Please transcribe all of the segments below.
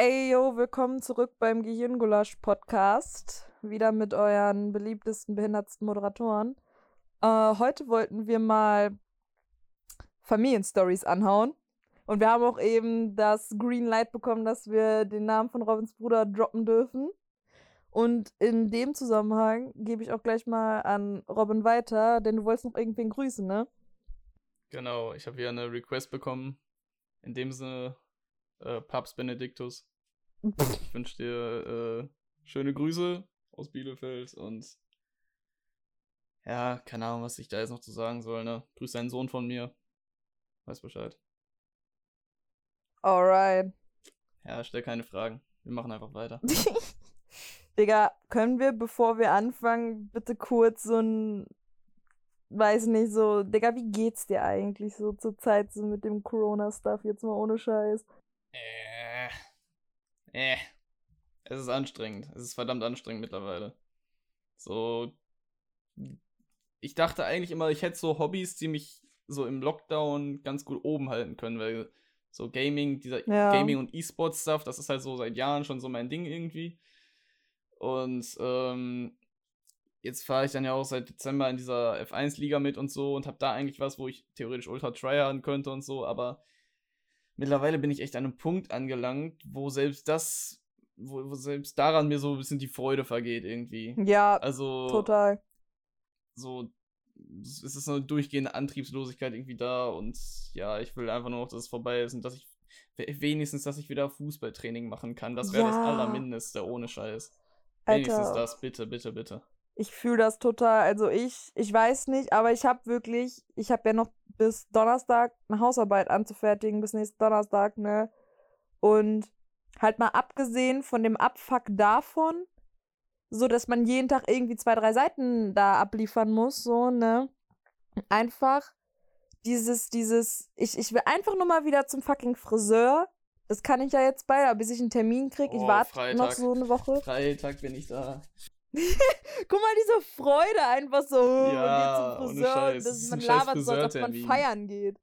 Ey, yo, willkommen zurück beim Gehirngulasch-Podcast. Wieder mit euren beliebtesten, behindertsten Moderatoren. Äh, heute wollten wir mal Familienstories anhauen. Und wir haben auch eben das Green Light bekommen, dass wir den Namen von Robins Bruder droppen dürfen. Und in dem Zusammenhang gebe ich auch gleich mal an Robin weiter, denn du wolltest noch irgendwen grüßen, ne? Genau, ich habe hier eine Request bekommen. In dem Sinne, äh, Papst Benediktus. Ich wünsche dir äh, schöne Grüße aus Bielefeld und ja, keine Ahnung, was ich da jetzt noch zu sagen soll, ne? Grüß deinen Sohn von mir. Weiß Bescheid. Alright. Ja, stell keine Fragen. Wir machen einfach weiter. Digga, können wir, bevor wir anfangen, bitte kurz so ein, weiß nicht, so, Digga, wie geht's dir eigentlich so zur Zeit so mit dem Corona-Stuff, jetzt mal ohne Scheiß? Äh. Äh. Es ist anstrengend. Es ist verdammt anstrengend mittlerweile. So. Ich dachte eigentlich immer, ich hätte so Hobbys, die mich so im Lockdown ganz gut oben halten können, weil so Gaming, dieser Ja. Gaming und E-Sport-Stuff, das ist halt so seit Jahren schon so mein Ding irgendwie. Und ähm, jetzt fahre ich dann ja auch seit Dezember in dieser F1-Liga mit und so und habe da eigentlich was, wo ich theoretisch Ultra tryharden könnte und so, aber mittlerweile bin ich echt an einem Punkt angelangt, wo selbst das, wo, wo selbst daran mir so ein bisschen die Freude vergeht irgendwie. Ja, Also total. so es ist eine durchgehende Antriebslosigkeit irgendwie da und ja, ich will einfach nur noch, dass es vorbei ist und dass ich we- wenigstens, dass ich wieder Fußballtraining machen kann. Das wäre das Ja. Allermindeste, ohne Scheiß. Wenigstens Alter, das, bitte, bitte, bitte. Ich fühle das total. Also ich, ich weiß nicht, aber ich habe wirklich, ich habe ja noch bis Donnerstag eine Hausarbeit anzufertigen, bis nächsten Donnerstag, ne? Und halt mal abgesehen von dem Abfuck davon, so dass man jeden Tag irgendwie zwei, drei Seiten da abliefern muss, so, ne? Einfach dieses, dieses, ich, ich will einfach nur mal wieder zum fucking Friseur. Das kann ich ja jetzt bald, bis ich einen Termin krieg, ich Oh, warte noch so eine Woche. Freitag bin ich da. Guck mal, diese Freude einfach so, oh, Ja, geht zum ohne Friseur Scheiß. und Das ist man ein scheiß labert so, als ob man feiern geht.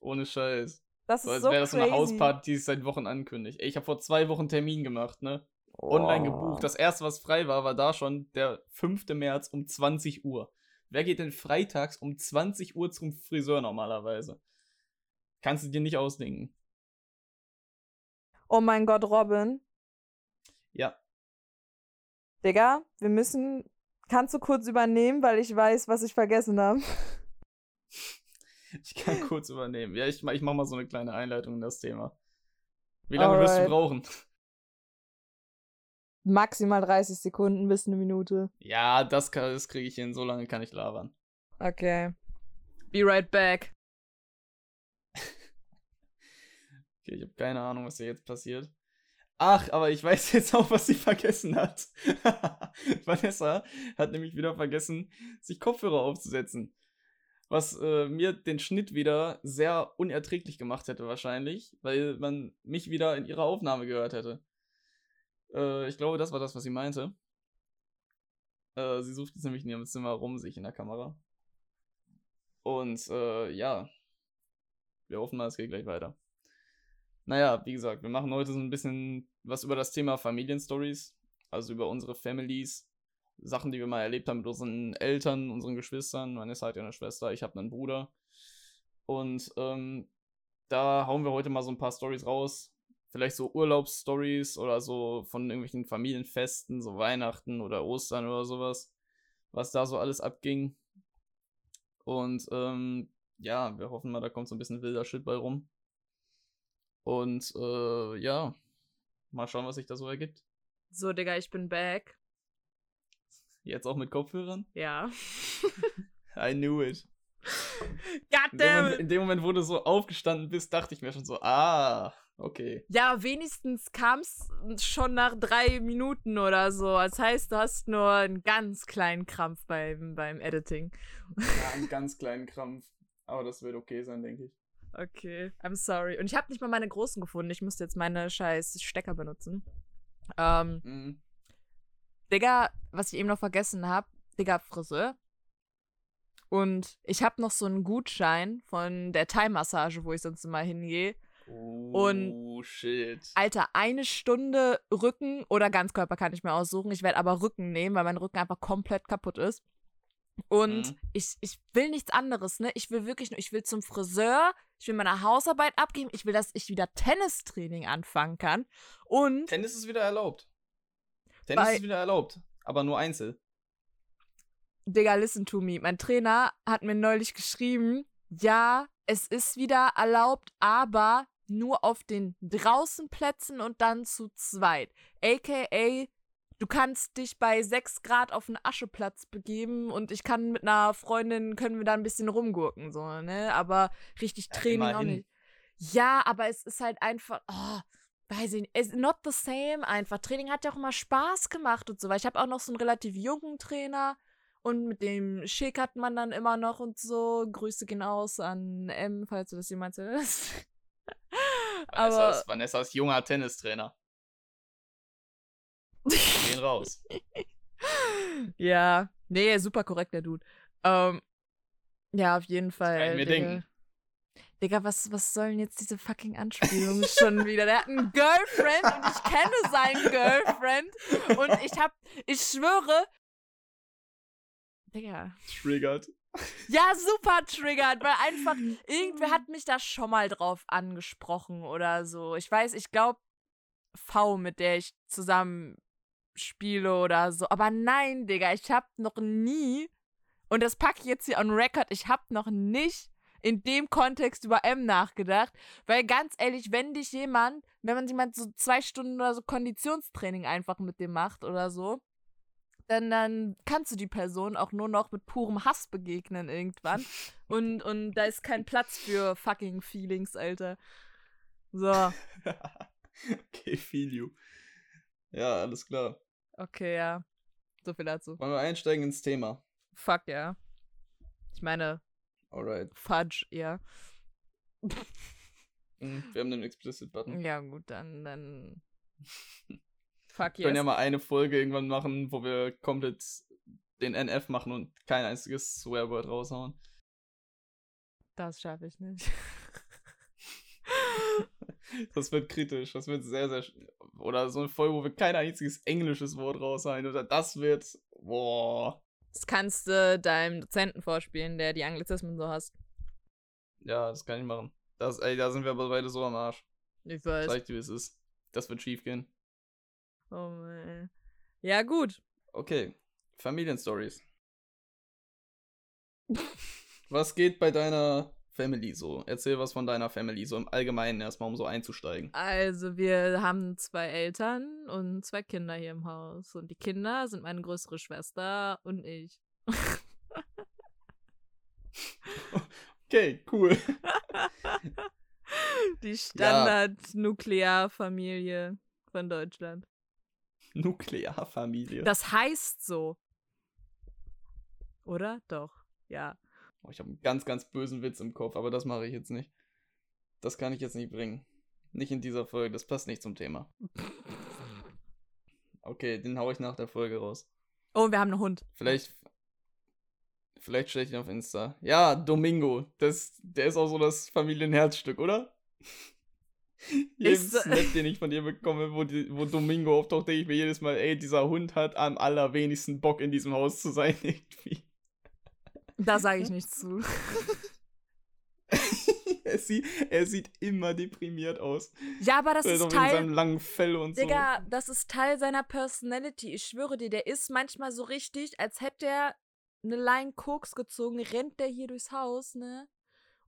Ohne Scheiß. Das So, ist als so wäre das so eine Hausparty, die sich seit Wochen ankündigt. Ey, ich habe vor zwei Wochen Termin gemacht, ne? Online Oh. gebucht. Das erste, was frei war, war da schon der 5. März um 20 Uhr. Wer geht denn freitags um 20 Uhr zum Friseur normalerweise? Kannst du dir nicht ausdenken. Oh mein Gott, Robin. Ja. Digga, wir müssen. Kannst du kurz übernehmen, weil ich weiß, was ich vergessen habe? Ich kann kurz übernehmen. Ja, ich, mach- ich mach mal so eine kleine Einleitung in das Thema. Wie lange wirst du Alright. brauchen? Maximal 30 Sekunden bis eine Minute. Ja, das, kann- das kriege ich hin. So lange kann ich labern. Okay. Be right back. Okay, ich habe keine Ahnung, was hier jetzt passiert. Ach, aber ich weiß jetzt auch, was sie vergessen hat. Vanessa hat nämlich wieder vergessen, sich Kopfhörer aufzusetzen. Was äh, mir den Schnitt wieder sehr unerträglich gemacht hätte, wahrscheinlich, weil man mich wieder in ihrer Aufnahme gehört hätte. Äh, ich glaube, das war das, was sie meinte. Äh, sie sucht jetzt nämlich in ihrem Zimmer rum, sich in der Kamera. Und äh, ja, wir hoffen mal, es geht gleich weiter. Naja, wie gesagt, wir machen heute so ein bisschen was über das Thema Familienstories, also über unsere Families, Sachen, die wir mal erlebt haben mit unseren Eltern, unseren Geschwistern. Vanessa hat ja eine Schwester, ich habe einen Bruder. Und ähm, da hauen wir heute mal so ein paar Stories raus. Vielleicht so Urlaubsstories oder so von irgendwelchen Familienfesten, so Weihnachten oder Ostern oder sowas, was da so alles abging. Und ähm, ja, wir hoffen mal, da kommt so ein bisschen wilder Shit bei rum. Und äh, ja, mal schauen, was sich da so ergibt. So, Digga, ich bin back. Jetzt auch mit Kopfhörern? Ja. I knew it. God In dem, damn Moment, it. in dem Moment, wo du so aufgestanden bist, dachte ich mir schon so, ah, okay. Ja, wenigstens kam's schon nach drei Minuten oder so. Das heißt, du hast nur einen ganz kleinen Krampf beim, beim Editing. Ja, einen ganz kleinen Krampf. Aber das wird okay sein, denke ich. Okay, I'm sorry. Und ich habe nicht mal meine großen gefunden. Ich musste jetzt meine scheiß Stecker benutzen. Ähm, Mhm. Digga, was ich eben noch vergessen habe, Digga, Friseur. Und ich habe noch so einen Gutschein von der Thai-Massage, wo ich sonst immer hingehe. Oh, shit. Alter, eine Stunde Rücken oder Ganzkörper kann ich mir aussuchen. Ich werde aber Rücken nehmen, weil mein Rücken einfach komplett kaputt ist. Und Mhm. ich, ich will nichts anderes, ne? Ich will wirklich nur, ich will zum Friseur, ich will meine Hausarbeit abgeben, ich will, dass ich wieder Tennistraining anfangen kann. Und Tennis ist wieder erlaubt. Tennis ist wieder erlaubt, aber nur Einzel. Digga, listen to me. Mein Trainer hat mir neulich geschrieben, ja, es ist wieder erlaubt, aber nur auf den Draußenplätzen und dann zu zweit. AKA, du kannst dich bei 6 Grad auf einen Ascheplatz begeben und ich kann mit einer Freundin, können wir da ein bisschen rumgurken, so, ne? Aber richtig Ja, Training auch immerhin. nicht. Ja, aber es ist halt einfach, oh, weiß ich nicht, it's not the same einfach. Training hat ja auch immer Spaß gemacht und so, weil ich habe auch noch so einen relativ jungen Trainer und mit dem schickert man dann immer noch und so. Grüße gehen aus an M, falls du das jemals hörst. Vanessa, Aber ist, Vanessa ist junger Tennistrainer. Gehen raus. ja, nee, super korrekt, der Dude. Ähm, ja, auf jeden Fall. kann ich mir Digga. denken. Digga, was, was sollen jetzt diese fucking Anspielungen schon wieder? Der hat einen Girlfriend und ich kenne seinen Girlfriend und ich hab, ich schwöre, Digga. Triggert. Ja, super triggert, weil einfach irgendwer hat mich da schon mal drauf angesprochen oder so. Ich weiß, ich glaube V, mit der ich zusammen spiele oder so. Aber nein, Digga, ich hab noch nie, und das packe ich jetzt hier on record, ich hab noch nicht in dem Kontext über M nachgedacht, weil ganz ehrlich, wenn dich jemand, wenn man jemand so zwei Stunden oder so Konditionstraining einfach mit dem macht oder so, dann, dann kannst du die Person auch nur noch mit purem Hass begegnen irgendwann. und, und da ist kein Platz für fucking Feelings, Alter. So, okay, feel you. Ja, alles klar. Okay, ja. So viel dazu. Wollen wir einsteigen ins Thema? Fuck, ja. Ich meine, Alright. Fudge, ja. Mhm, Wir haben den Explicit-Button. Ja, gut, dann, dann. Fuck, Wir können ja mal eine Folge irgendwann machen, wo wir komplett den NF machen und kein einziges Swearword raushauen. Das schaffe ich nicht. Das wird kritisch. Das wird sehr, sehr. Oder so eine Folge, wo wir kein einziges englisches Wort raushauen. Oder das wird. Boah. Das kannst du deinem Dozenten vorspielen, der die Anglizismen so hasst. Ja, das kann ich machen. Das, ey, da sind wir aber beide so am Arsch. Ich weiß. Sag ich dir, wie es ist. Das wird schief gehen. Oh, man. Ja, gut. Okay. Familienstories. Was geht bei deiner Family so? Erzähl was von deiner Family, so im Allgemeinen erstmal, um so einzusteigen. Also, wir haben zwei Eltern und zwei Kinder hier im Haus. Und die Kinder sind meine größere Schwester und ich. Okay, cool. Die Standard-Nuklearfamilie von Deutschland. Nuklearfamilie. Das heißt so. Oder? Doch. Ja. Oh, ich habe einen ganz, ganz bösen Witz im Kopf, aber das mache ich jetzt nicht. Das kann ich jetzt nicht bringen. Nicht in dieser Folge, das passt nicht zum Thema. Okay, den hau ich nach der Folge raus. Oh, wir haben einen Hund. Vielleicht. Vielleicht stelle ich ihn auf Insta. Ja, Domingo. Das, der ist auch so das Familienherzstück, oder? Jeden so- Snap, den ich von dir bekomme, wo, die, wo Domingo auftaucht, denke ich mir jedes Mal, ey, dieser Hund hat am allerwenigsten Bock in diesem Haus zu sein, irgendwie. Da sage ich nichts zu. er, sieht, er sieht immer deprimiert aus. Ja, aber das Er ist in seinem Teil. langen Fell und Digga, das ist Teil seiner Personality. Ich schwöre dir, der ist manchmal so richtig, als hätte er eine Line Koks gezogen, rennt der hier durchs Haus, ne?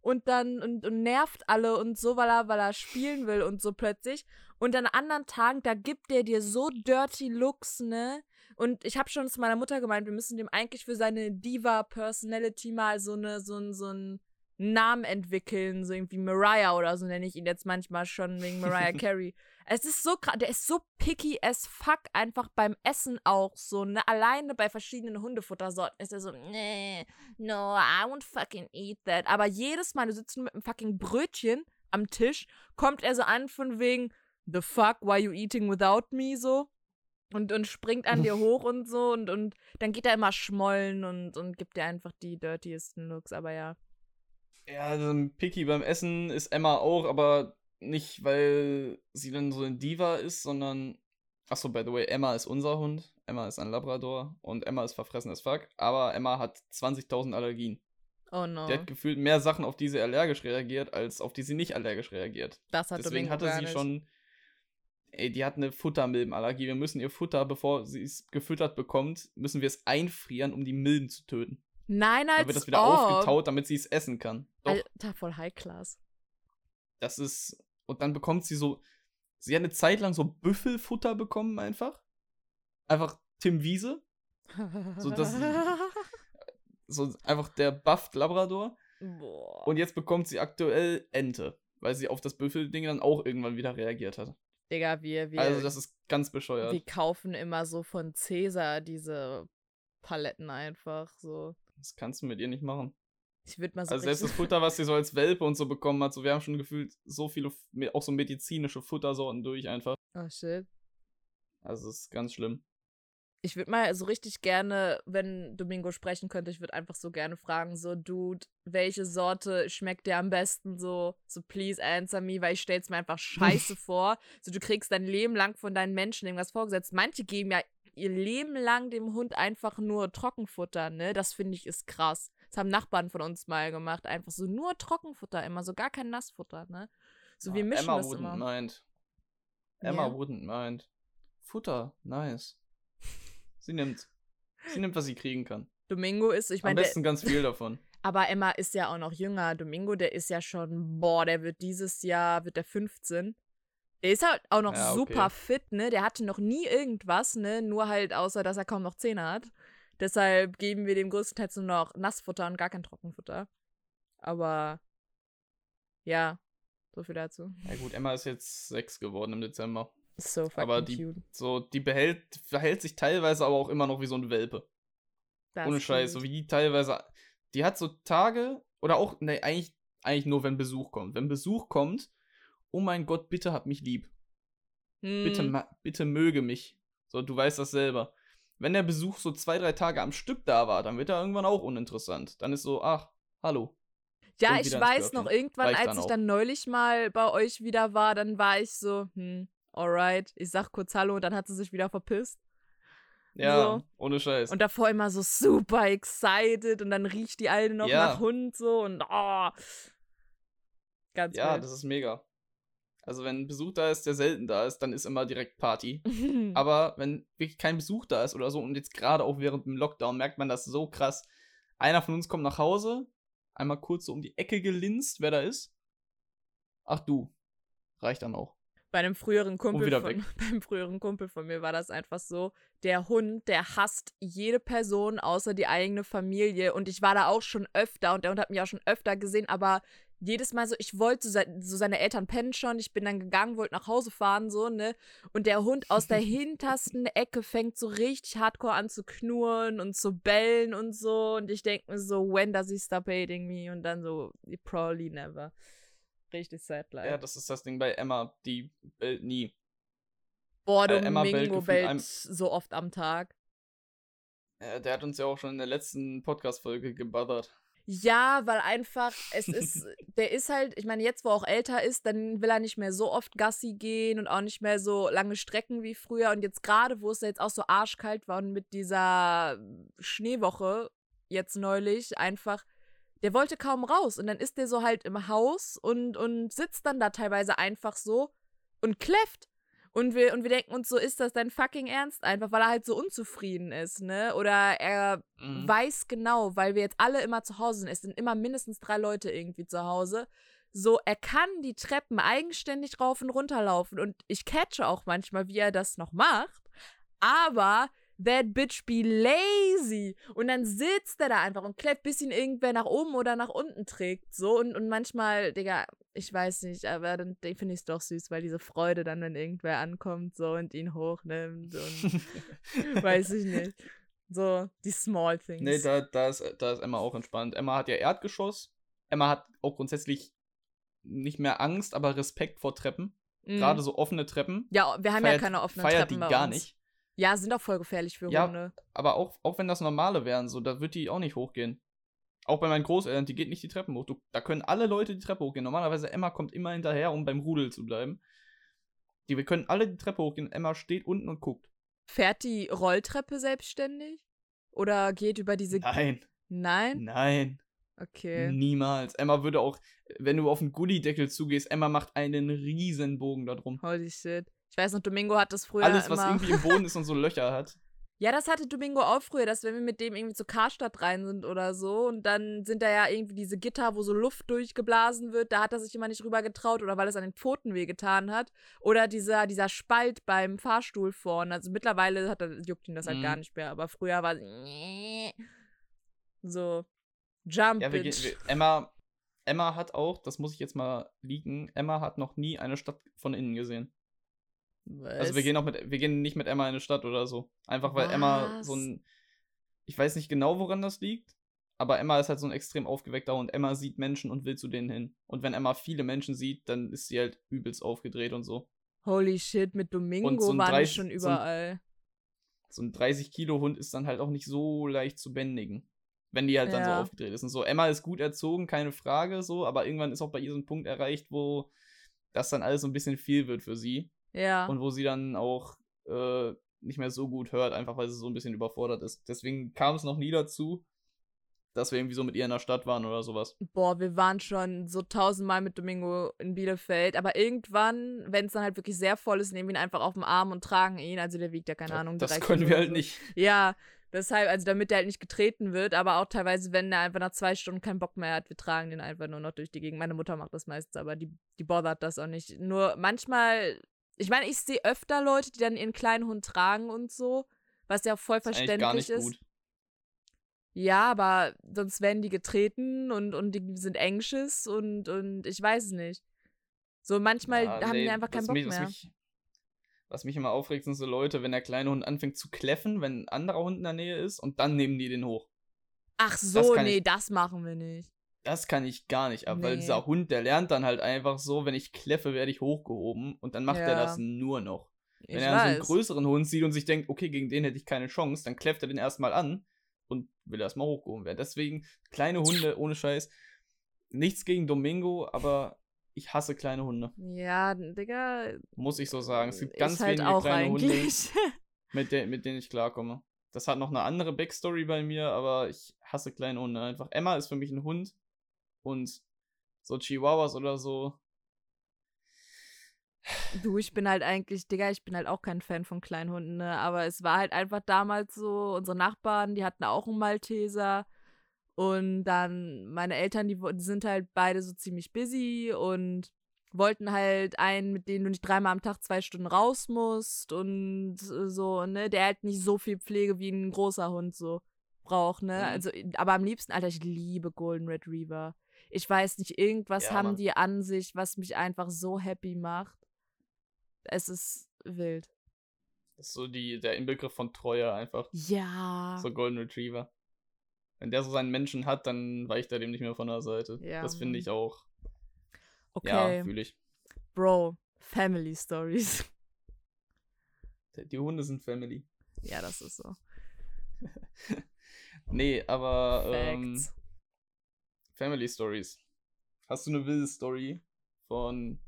Und dann und, und nervt alle und so, weil er, weil er spielen will und so plötzlich. Und an anderen Tagen, da gibt der dir so dirty Looks, ne? Und ich habe schon zu meiner Mutter gemeint, wir müssen dem eigentlich für seine Diva-Personality mal so eine, so ein, so ein Namen entwickeln, so irgendwie Mariah oder so nenne ich ihn jetzt manchmal schon wegen Mariah Carey. Es ist so krass, der ist so picky as fuck, einfach beim Essen auch so, ne? Alleine bei verschiedenen Hundefuttersorten ist er so, nee, no, I won't fucking eat that. Aber jedes Mal, du sitzt nur mit einem fucking Brötchen am Tisch, kommt er so an von wegen, the fuck, why you eating without me, so. Und, und springt an dir hoch und so und, und dann geht er immer schmollen und, und gibt dir einfach die dirtiesten Looks, aber ja. Ja, so ein Picky beim Essen ist Emma auch, aber nicht, weil sie dann so ein Diva ist, sondern. Achso, by the way, Emma ist unser Hund. Emma ist ein Labrador und Emma ist verfressen as fuck. Aber Emma hat 20.000 Allergien. Oh no. Die hat gefühlt mehr Sachen, auf die sie allergisch reagiert, als auf die sie nicht allergisch reagiert. das hat Deswegen hatte sie schon. Ey, die hat eine Futtermilbenallergie. Wir müssen ihr Futter, bevor sie es gefüttert bekommt, müssen wir es einfrieren, um die Milben zu töten. Nein, als Dann wird das wieder ob. aufgetaut, damit sie es essen kann. Doch, Alter, voll High Class. das ist. Und dann bekommt sie so. Sie hat eine Zeit lang so Büffelfutter bekommen, einfach. Einfach Tim Wiese. So, das- So einfach der Buffed Labrador. Boah. Und jetzt bekommt sie aktuell Ente. Weil sie auf das Büffelding dann auch irgendwann wieder reagiert hat. Digga, wir, wir, Also, das ist ganz bescheuert. wir kaufen immer so von Cäsar diese Paletten einfach so. Das kannst du mit ihr nicht machen. Ich würde mal so Also selbst das Futter, was sie so als Welpe und so bekommen hat, so wir haben schon gefühlt so viele, auch so medizinische Futtersorten durch einfach. Oh shit. Also es ist ganz schlimm. Ich würde mal so richtig gerne, wenn Domingo sprechen könnte, ich würde einfach so gerne fragen, so, Dude, welche Sorte schmeckt dir am besten so? So, please answer me, weil ich stell's mir einfach scheiße vor. So, du kriegst dein Leben lang von deinen Menschen irgendwas vorgesetzt. Manche geben ja ihr Leben lang dem Hund einfach nur Trockenfutter, ne? Das finde ich ist krass. Das haben Nachbarn von uns mal gemacht. Einfach so nur Trockenfutter immer, so gar kein Nassfutter, ne? So, wir Ah, mischen Emma das wouldn't immer. mind. Emma Ja? wouldn't mind. Futter, nice. Sie nimmt. Sie nimmt, was sie kriegen kann. Domingo ist, ich Am meine, besten ganz viel davon. Aber Emma ist ja auch noch jünger. Domingo, der ist ja schon, boah, der wird dieses Jahr, wird der 15. Der ist halt auch noch Ja, okay. super fit, ne? Der hatte noch nie irgendwas, ne? Nur halt, außer dass er kaum noch Zähne hat. Deshalb geben wir dem größtenteils nur noch Nassfutter und gar kein Trockenfutter. Aber ja, so viel dazu. Ja gut, Emma ist jetzt sechs geworden im Dezember. So fucking Aber die- cute. So, die behält, verhält sich teilweise aber auch immer noch wie so ein Welpe. Das Ohne Scheiß, so wie die teilweise. Die hat so Tage, oder auch, ne, eigentlich, eigentlich nur, wenn Besuch kommt. Wenn Besuch kommt, oh mein Gott, bitte hab mich lieb. Bitte, Hm, ma- bitte möge mich. So, du weißt das selber. Wenn der Besuch so zwei, drei Tage am Stück da war, dann wird er irgendwann auch uninteressant. Dann ist so, ach, hallo. Ja, ich weiß noch, irgendwann, Reicht als ich dann neulich mal bei euch wieder war, dann war ich so, hm, alright. Ich sag kurz Hallo und dann hat sie sich wieder verpisst. Ja, So. ohne Scheiß. Und davor immer so super excited und dann riecht die Alte noch Ja. nach Hund so und oh. Ganz ja, wild. das ist mega. Also, wenn ein Besuch da ist, der selten da ist, dann ist immer direkt Party. Aber wenn wirklich kein Besuch da ist oder so und jetzt gerade auch während dem Lockdown merkt man das so krass. Einer von uns kommt nach Hause, einmal kurz so um die Ecke gelinst, wer da ist. Ach du. Reicht dann auch. Bei einem früheren Kumpel von, weg. beim früheren Kumpel von mir war das einfach so, der Hund, der hasst jede Person außer die eigene Familie und ich war da auch schon öfter und der Hund hat mich auch schon öfter gesehen, aber jedes Mal so, ich wollte so, so seine Eltern pennen schon, ich bin dann gegangen, wollte nach Hause fahren so, ne? Und der Hund aus der hintersten Ecke fängt so richtig hardcore an zu knurren und zu bellen und so und ich denke mir so, when does he stop hating me? Und dann so, probably never. Richtig sad life. Ja, das ist das Ding bei Emma. Die bellt nie. Boah, Äh, Emma Domingo gefühlt bellt einem- so oft am Tag. Äh, der hat uns ja auch schon in der letzten Podcast-Folge gebuddert. Ja, weil einfach, es ist, der ist halt, ich meine, jetzt, wo er auch älter ist, dann will er nicht mehr so oft Gassi gehen und auch nicht mehr so lange Strecken wie früher. Und jetzt gerade, wo es jetzt auch so arschkalt war und mit dieser Schneewoche jetzt neulich einfach, der wollte kaum raus. Und dann ist der so halt im Haus und, und sitzt dann da teilweise einfach so und kläfft. Und wir, und wir denken uns so, ist das dein fucking Ernst? Einfach, weil er halt so unzufrieden ist, ne? Oder er Mhm. weiß genau, weil wir jetzt alle immer zu Hause sind. Es sind immer mindestens drei Leute irgendwie zu Hause. So, er kann die Treppen eigenständig rauf und runter laufen. Und ich catche auch manchmal, wie er das noch macht. Aber that bitch be lazy. Und dann sitzt er da einfach und kleppt, bis ihn irgendwer nach oben oder nach unten trägt. So, und, und manchmal, Digga, ich weiß nicht, aber dann finde ich es doch süß, weil diese Freude dann, wenn irgendwer ankommt, so und ihn hochnimmt und weiß ich nicht. So, die small things. nee, da, da, ist, da ist Emma auch entspannt. Emma hat ja Erdgeschoss. Emma hat auch grundsätzlich nicht mehr Angst, aber Respekt vor Treppen. Mhm. Gerade so offene Treppen. Ja, wir haben ja feiert- keine offenen feiert Treppen die bei gar uns. nicht. Ja, sind auch voll gefährlich für Ja. Hunde. Aber auch, auch wenn das normale wären, so, da wird die auch nicht hochgehen. Auch bei meinen Großeltern, die geht nicht die Treppen hoch. Du, da können alle Leute die Treppe hochgehen. Normalerweise Emma kommt immer hinterher, um beim Rudel zu bleiben. Die, wir können alle die Treppe hochgehen. Emma steht unten und guckt. Fährt die Rolltreppe selbstständig? Oder geht über diese. Nein. Nein? Nein. Okay. Niemals. Emma würde auch, wenn du auf den Gullideckel zugehst, Emma macht einen riesen Bogen da drum. Holy shit. Ich weiß noch, Domingo hat das früher Alles, was irgendwie im Boden ist und so Löcher hat. Ja, das hatte Domingo auch früher, dass wenn wir mit dem irgendwie zur Karstadt rein sind oder so und dann sind da ja irgendwie diese Gitter, wo so Luft durchgeblasen wird, da hat er sich immer nicht rüber getraut oder weil es an den Pfoten wehgetan hat. Oder dieser, dieser Spalt beim Fahrstuhl vorne. Also mittlerweile hat er, juckt ihn das halt Mhm. gar nicht mehr, aber früher war so Jump Ja, wir wir, Emma, Emma hat auch, das muss ich jetzt mal liegen, Emma hat noch nie eine Stadt von innen gesehen. Also wir Was? gehen auch mit, wir gehen nicht mit Emma in eine Stadt oder so. Einfach weil Emma so Was? ein, ich weiß nicht genau, woran das liegt, aber Emma ist halt so ein extrem aufgeweckter und Emma sieht Menschen und will zu denen hin. Und wenn Emma viele Menschen sieht, dann ist sie halt übelst aufgedreht und so. Holy shit, mit Domingo so ein waren wir 30 schon so ein- überall. So ein 30 Kilo Hund ist dann halt auch nicht so leicht zu bändigen. Wenn die halt dann so Ja. aufgedreht ist und so. Emma ist gut erzogen, keine Frage, so, aber irgendwann ist auch bei ihr so ein Punkt erreicht, wo das dann alles so ein bisschen viel wird für sie. Ja. und wo sie dann auch äh, nicht mehr so gut hört, einfach weil sie so ein bisschen überfordert ist. Deswegen kam es noch nie dazu, dass wir irgendwie so mit ihr in der Stadt waren oder sowas. Boah, wir waren schon so tausendmal mit Domingo in Bielefeld, aber irgendwann, wenn es dann halt wirklich sehr voll ist, nehmen wir ihn einfach auf den Arm und tragen ihn. Also der wiegt ja keine Ahnung. das können wir halt so. nicht. Ja, deshalb, also damit der halt nicht getreten wird, aber auch teilweise, wenn er einfach nach zwei Stunden keinen Bock mehr hat, wir tragen den einfach nur noch durch die Gegend. Meine Mutter macht das meistens, aber die, die bothert das auch nicht. Nur manchmal, ich meine, ich sehe öfter Leute, die dann ihren kleinen Hund tragen und so, was ja voll verständlich gar nicht ist. gut. Ja, aber sonst werden die getreten und, und die sind anxious und, und ich weiß es nicht. So manchmal Ja, haben nee, die einfach keinen was Bock mich, was mehr. Mich, was mich immer aufregt, sind so Leute, wenn der kleine Hund anfängt zu kläffen, wenn ein anderer Hund in der Nähe ist und dann nehmen die den hoch. Ach so, kann nee, ich- das machen wir nicht. Das kann ich gar nicht ab, weil Nee. dieser Hund, der lernt dann halt einfach so, wenn ich kläffe, werde ich hochgehoben und dann macht er Ja. das nur noch. Wenn Ich er dann so einen weiß. größeren Hund sieht und sich denkt, okay, gegen den hätte ich keine Chance, dann kläfft er den erstmal an und will erstmal hochgehoben werden. Deswegen, kleine Hunde, ohne Scheiß. Nichts gegen Domingo, aber ich hasse kleine Hunde. Ja, Digga. Muss ich so sagen. Es gibt ganz halt wenige kleine eigentlich. Hunde, mit, der, mit denen ich klarkomme. Das hat noch eine andere Backstory bei mir, aber ich hasse kleine Hunde einfach. Emma ist für mich ein Hund und so Chihuahuas oder so. Du, ich bin halt eigentlich, Digga, ich bin halt auch kein Fan von kleinen Hunden, ne? Aber es war halt einfach damals so, unsere Nachbarn, die hatten auch einen Malteser. Und dann meine Eltern, die, die sind halt beide so ziemlich busy und wollten halt einen, mit dem du nicht dreimal am Tag zwei Stunden raus musst und so, ne? Der halt nicht so viel Pflege wie ein großer Hund so braucht, ne? Mhm. Also, aber am liebsten, Alter, ich liebe Golden Retriever. Ich weiß nicht, irgendwas Ja, haben Mann. die an sich, was mich einfach so happy macht. Es ist wild. Das ist so die, der Inbegriff von Treue einfach. Ja. So Golden Retriever. Wenn der so seinen Menschen hat, dann weicht er dem nicht mehr von der Seite. Ja, das finde ich auch. okay. Ja, fühle ich. Bro, Family Stories. Die Hunde sind Family. ja, das ist so. Nee, aber ähm, Facts. Family Stories. Hast du eine wilde Story von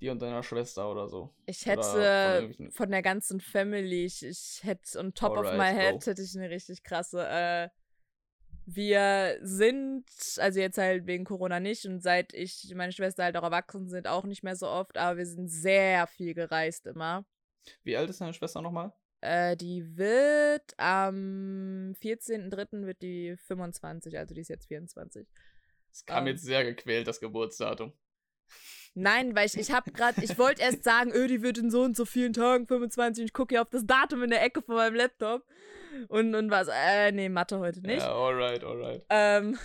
dir und deiner Schwester oder so? ich von hätte irgendwelchen- von der ganzen Family, ich, ich hätte on top of my Alright, head, Bro. hätte ich eine richtig krasse. Äh, wir sind, also jetzt halt wegen Corona nicht und seit ich, meine Schwester halt auch erwachsen sind, auch nicht mehr so oft, aber wir sind sehr viel gereist immer. Wie alt ist deine Schwester nochmal? Äh, die wird am 14.03. wird die 25, also die ist jetzt 24. Es kam Ähm. jetzt sehr gequält, das Geburtsdatum. Nein, weil ich, ich habe gerade, ich wollte erst sagen, öh, die wird in so und so vielen Tagen 25 und ich gucke hier auf das Datum in der Ecke von meinem Laptop und, und was, äh, nee, Mathe heute nicht. Ja, alright, alright. Ähm,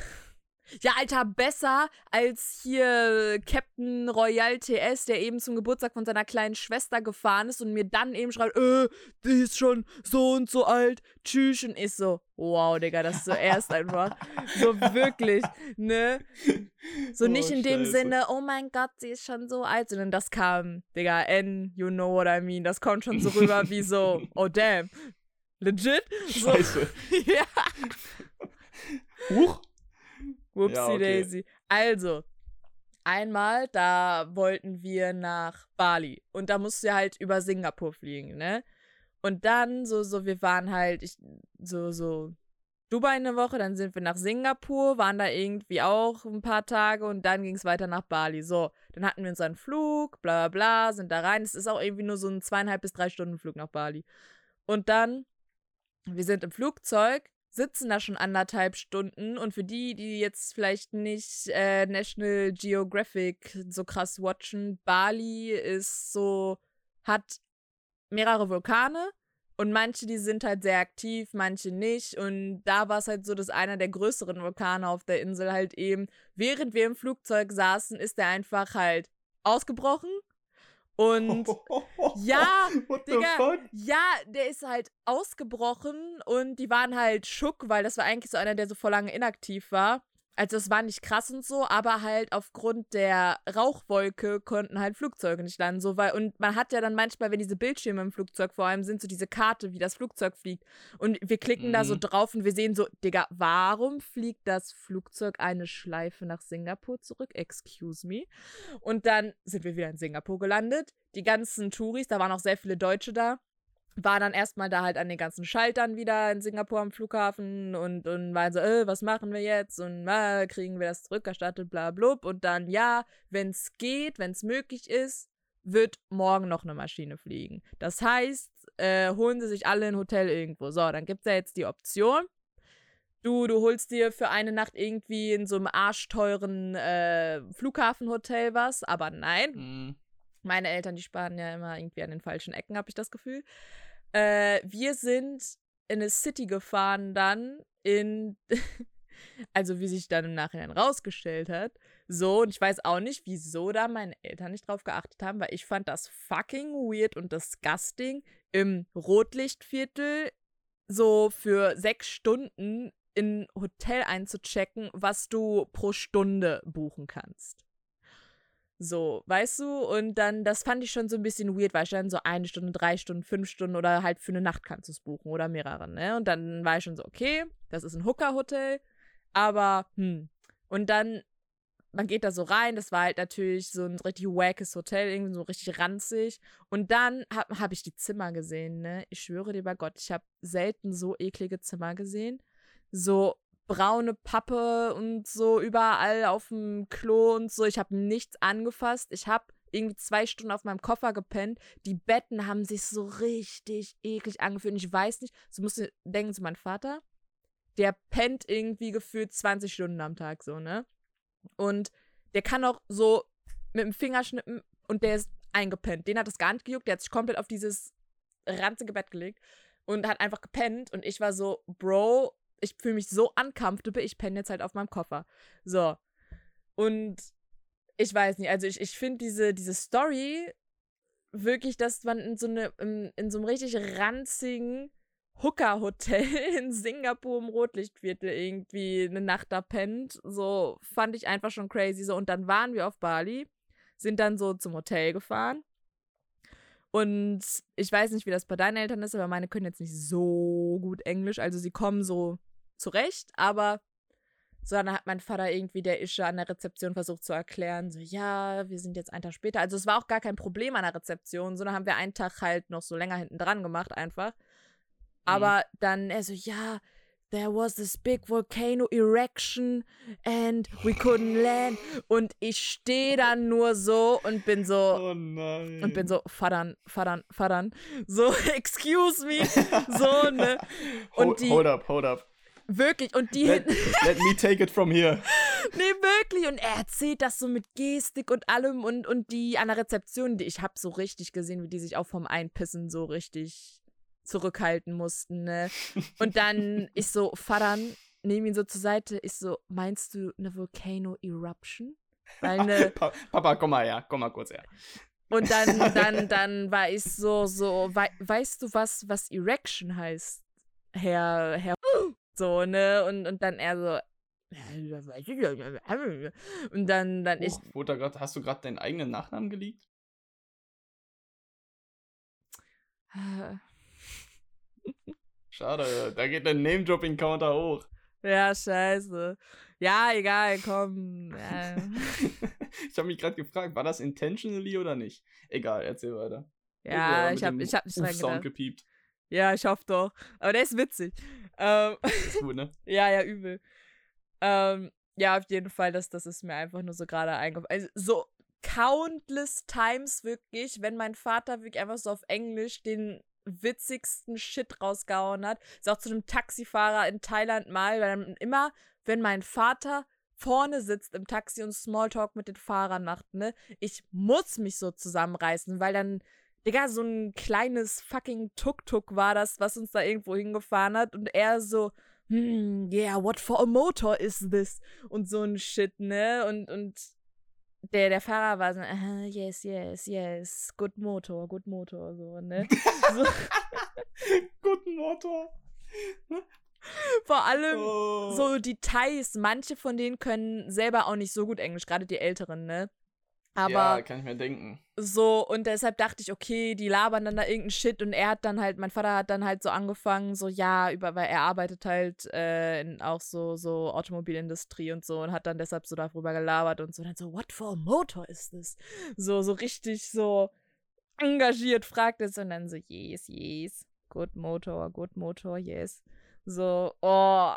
ja, Alter, besser als hier Captain Royal TS, der eben zum Geburtstag von seiner kleinen Schwester gefahren ist und mir dann eben schreibt, äh, die ist schon so und so alt, tschüss. Und ich so, wow, Digga, das ist so erst einfach. So wirklich, ne? So Oh, nicht in dem Scheiße. Sinne, oh mein Gott, sie ist schon so alt, sondern das kam, Digga, N, you know what I mean. Das kommt schon so rüber wie so, oh damn. Legit? So, Scheiße. ja. Huch! Whoopsie Ja, okay. daisy. Also, einmal, da wollten wir nach Bali. Und da musst du halt über Singapur fliegen, ne? Und dann, so, so, wir waren halt, ich, so, so, Dubai eine Woche, dann sind wir nach Singapur, waren da irgendwie auch ein paar Tage und dann ging es weiter nach Bali. So, dann hatten wir unseren Flug, bla bla bla, sind da rein. Es ist auch irgendwie nur so ein zweieinhalb bis drei Stunden Flug nach Bali. Und dann, wir sind im Flugzeug, sitzen da schon anderthalb Stunden und für die, die jetzt vielleicht nicht äh, National Geographic so krass watchen, Bali ist so, hat mehrere Vulkane und manche, die sind halt sehr aktiv, manche nicht. Und da war es halt so, dass einer der größeren Vulkane auf der Insel halt eben, während wir im Flugzeug saßen, ist der einfach halt ausgebrochen. Und ja, Digga, ja, der ist halt ausgebrochen und die waren halt schock, weil das war eigentlich so einer, der so vor lange inaktiv war. Also es war nicht krass und so, aber halt aufgrund der Rauchwolke konnten halt Flugzeuge nicht landen. So, weil, und man hat ja dann manchmal, wenn diese Bildschirme im Flugzeug vor allem sind, so diese Karte, wie das Flugzeug fliegt. Und wir klicken da so Mhm. drauf und wir sehen so, Digga, warum fliegt das Flugzeug eine Schleife nach Singapur zurück? Excuse me. Und dann sind wir wieder in Singapur gelandet. Die ganzen Touris, da waren auch sehr viele Deutsche da, war dann erstmal da halt an den ganzen Schaltern wieder in Singapur am Flughafen und, und waren so, äh, was machen wir jetzt? Und äh, kriegen wir das zurückerstattet, bla blub. Und dann, ja, wenn es geht, wenn es möglich ist, wird morgen noch eine Maschine fliegen. Das heißt, äh, holen sie sich alle ein Hotel irgendwo. So, dann gibt es ja jetzt die Option. Du, du holst dir für eine Nacht irgendwie in so einem arschteuren äh, Flughafenhotel was, aber nein, Mhm. meine Eltern, die sparen ja immer irgendwie an den falschen Ecken, habe ich das Gefühl. Äh, wir sind in eine City gefahren dann in, also wie sich dann im Nachhinein rausgestellt hat. So, und ich weiß auch nicht, wieso da meine Eltern nicht drauf geachtet haben, weil ich fand das fucking weird und disgusting, im Rotlichtviertel so für sechs Stunden in ein Hotel einzuchecken, was du pro Stunde buchen kannst. So, weißt du? Und dann, das fand ich schon so ein bisschen weird, weil ich dann so eine Stunde, drei Stunden, fünf Stunden oder halt für eine Nacht kannst du es buchen oder mehrere, ne? Und dann war ich schon so, okay, das ist ein Hooker-Hotel, aber, hm. Und dann, man geht da so rein, das war halt natürlich so ein richtig wackes Hotel, irgendwie so richtig ranzig. Und dann habe hab ich die Zimmer gesehen, ne? Ich schwöre dir bei Gott, ich habe selten so eklige Zimmer gesehen. So braune Pappe und so überall auf dem Klo und so. Ich habe nichts angefasst. Ich habe irgendwie zwei Stunden auf meinem Koffer gepennt. Die Betten haben sich so richtig eklig angefühlt. Und ich weiß nicht, so musst du denken zu meinem Vater, der pennt irgendwie gefühlt 20 Stunden am Tag so, ne? Und der kann auch so mit dem Finger schnippen und der ist eingepennt. Den hat es gar nicht gejuckt. Der hat sich komplett auf dieses ranzige Bett gelegt und hat einfach gepennt. Und ich war so, Bro, ich fühle mich so uncomfortable, ich penne jetzt halt auf meinem Koffer. So. Und ich weiß nicht, also ich, ich finde diese, diese Story wirklich, dass man in so, eine, in, in so einem richtig ranzigen Hooker-Hotel in Singapur im Rotlichtviertel irgendwie eine Nacht da pennt. So fand ich einfach schon crazy. So, und dann waren wir auf Bali, sind dann so zum Hotel gefahren. Und ich weiß nicht, wie das bei deinen Eltern ist, aber meine können jetzt nicht so gut Englisch. Also sie kommen so zurecht, aber so dann hat mein Vater irgendwie der Ische an der Rezeption versucht zu erklären, so ja, wir sind jetzt einen Tag später. Also es war auch gar kein Problem an der Rezeption, sondern haben wir einen Tag halt noch so länger hinten dran gemacht einfach. Aber dann er so, ja, there was this big volcano erection and we couldn't land. Und ich stehe dann nur so und bin so, Oh nein. und bin so, Vatern, Vatern, Vatern. So, excuse me. So, ne? Und hold, die- hold up, hold up. Wirklich. Und die Let, hinten. let me take it from here. Nee, wirklich. Und er erzählt das so mit Gestik und allem. Und, und die an der Rezeption, die, ich habe so richtig gesehen, wie die sich auch vom Einpissen so richtig zurückhalten mussten. Ne? Und dann ist so, Vatern, nehme ihn so zur Seite, ist so, meinst du eine Volcano Eruption? Weil eine, Pa Papa, komm mal her, komm mal kurz her. Und dann, dann, dann war ich so, so, wei weißt du was, was Erection heißt, Herr, Herr, so, ne? Und, und dann er so, und dann, dann ich, Oh, wurde da grad, hast du gerade deinen eigenen Nachnamen geleakt? Schade, da geht der Name-Dropping-Counter hoch. ja, scheiße. Ja, egal, komm. Äh. ich habe mich gerade gefragt, war das intentionally oder nicht? Egal, erzähl weiter. Ja, ich habe ich hab nicht dran gedacht. gepiept. Ja, ich hoffe doch. Aber der ist witzig. Ähm, Ist gut, ne? ja, ja, übel. Ähm, ja, auf jeden Fall, das, das ist mir einfach nur so gerade eingefallen. Also so countless times wirklich, wenn mein Vater wirklich einfach so auf Englisch den witzigsten Shit rausgehauen hat. Ist auch zu einem Taxifahrer in Thailand mal, weil dann immer, wenn mein Vater vorne sitzt im Taxi und Smalltalk mit den Fahrern macht, ne, ich muss mich so zusammenreißen, weil dann Digga, so ein kleines fucking Tuk-Tuk war das, was uns da irgendwo hingefahren hat. Und er so, hm, yeah, what for a motor is this? Und so ein Shit, ne? Und, und der, der Fahrer war so, "Ah, yes, yes, yes, good motor, good motor, so, ne? so, Guten Motor. vor allem Oh. so Details. Manche von denen können selber auch nicht so gut Englisch, gerade die Älteren, ne? Aber ja, kann ich mir denken. So, und deshalb dachte ich, okay, die labern dann da irgendeinen Shit und er hat dann halt, mein Vater hat dann halt so angefangen, so, ja, über, weil er arbeitet halt äh, in auch so, so Automobilindustrie und so und hat dann deshalb so darüber gelabert und so, dann so, what for a motor is this? So, so richtig so engagiert fragt es und dann so, yes, yes, good motor, good motor, yes. So, oh,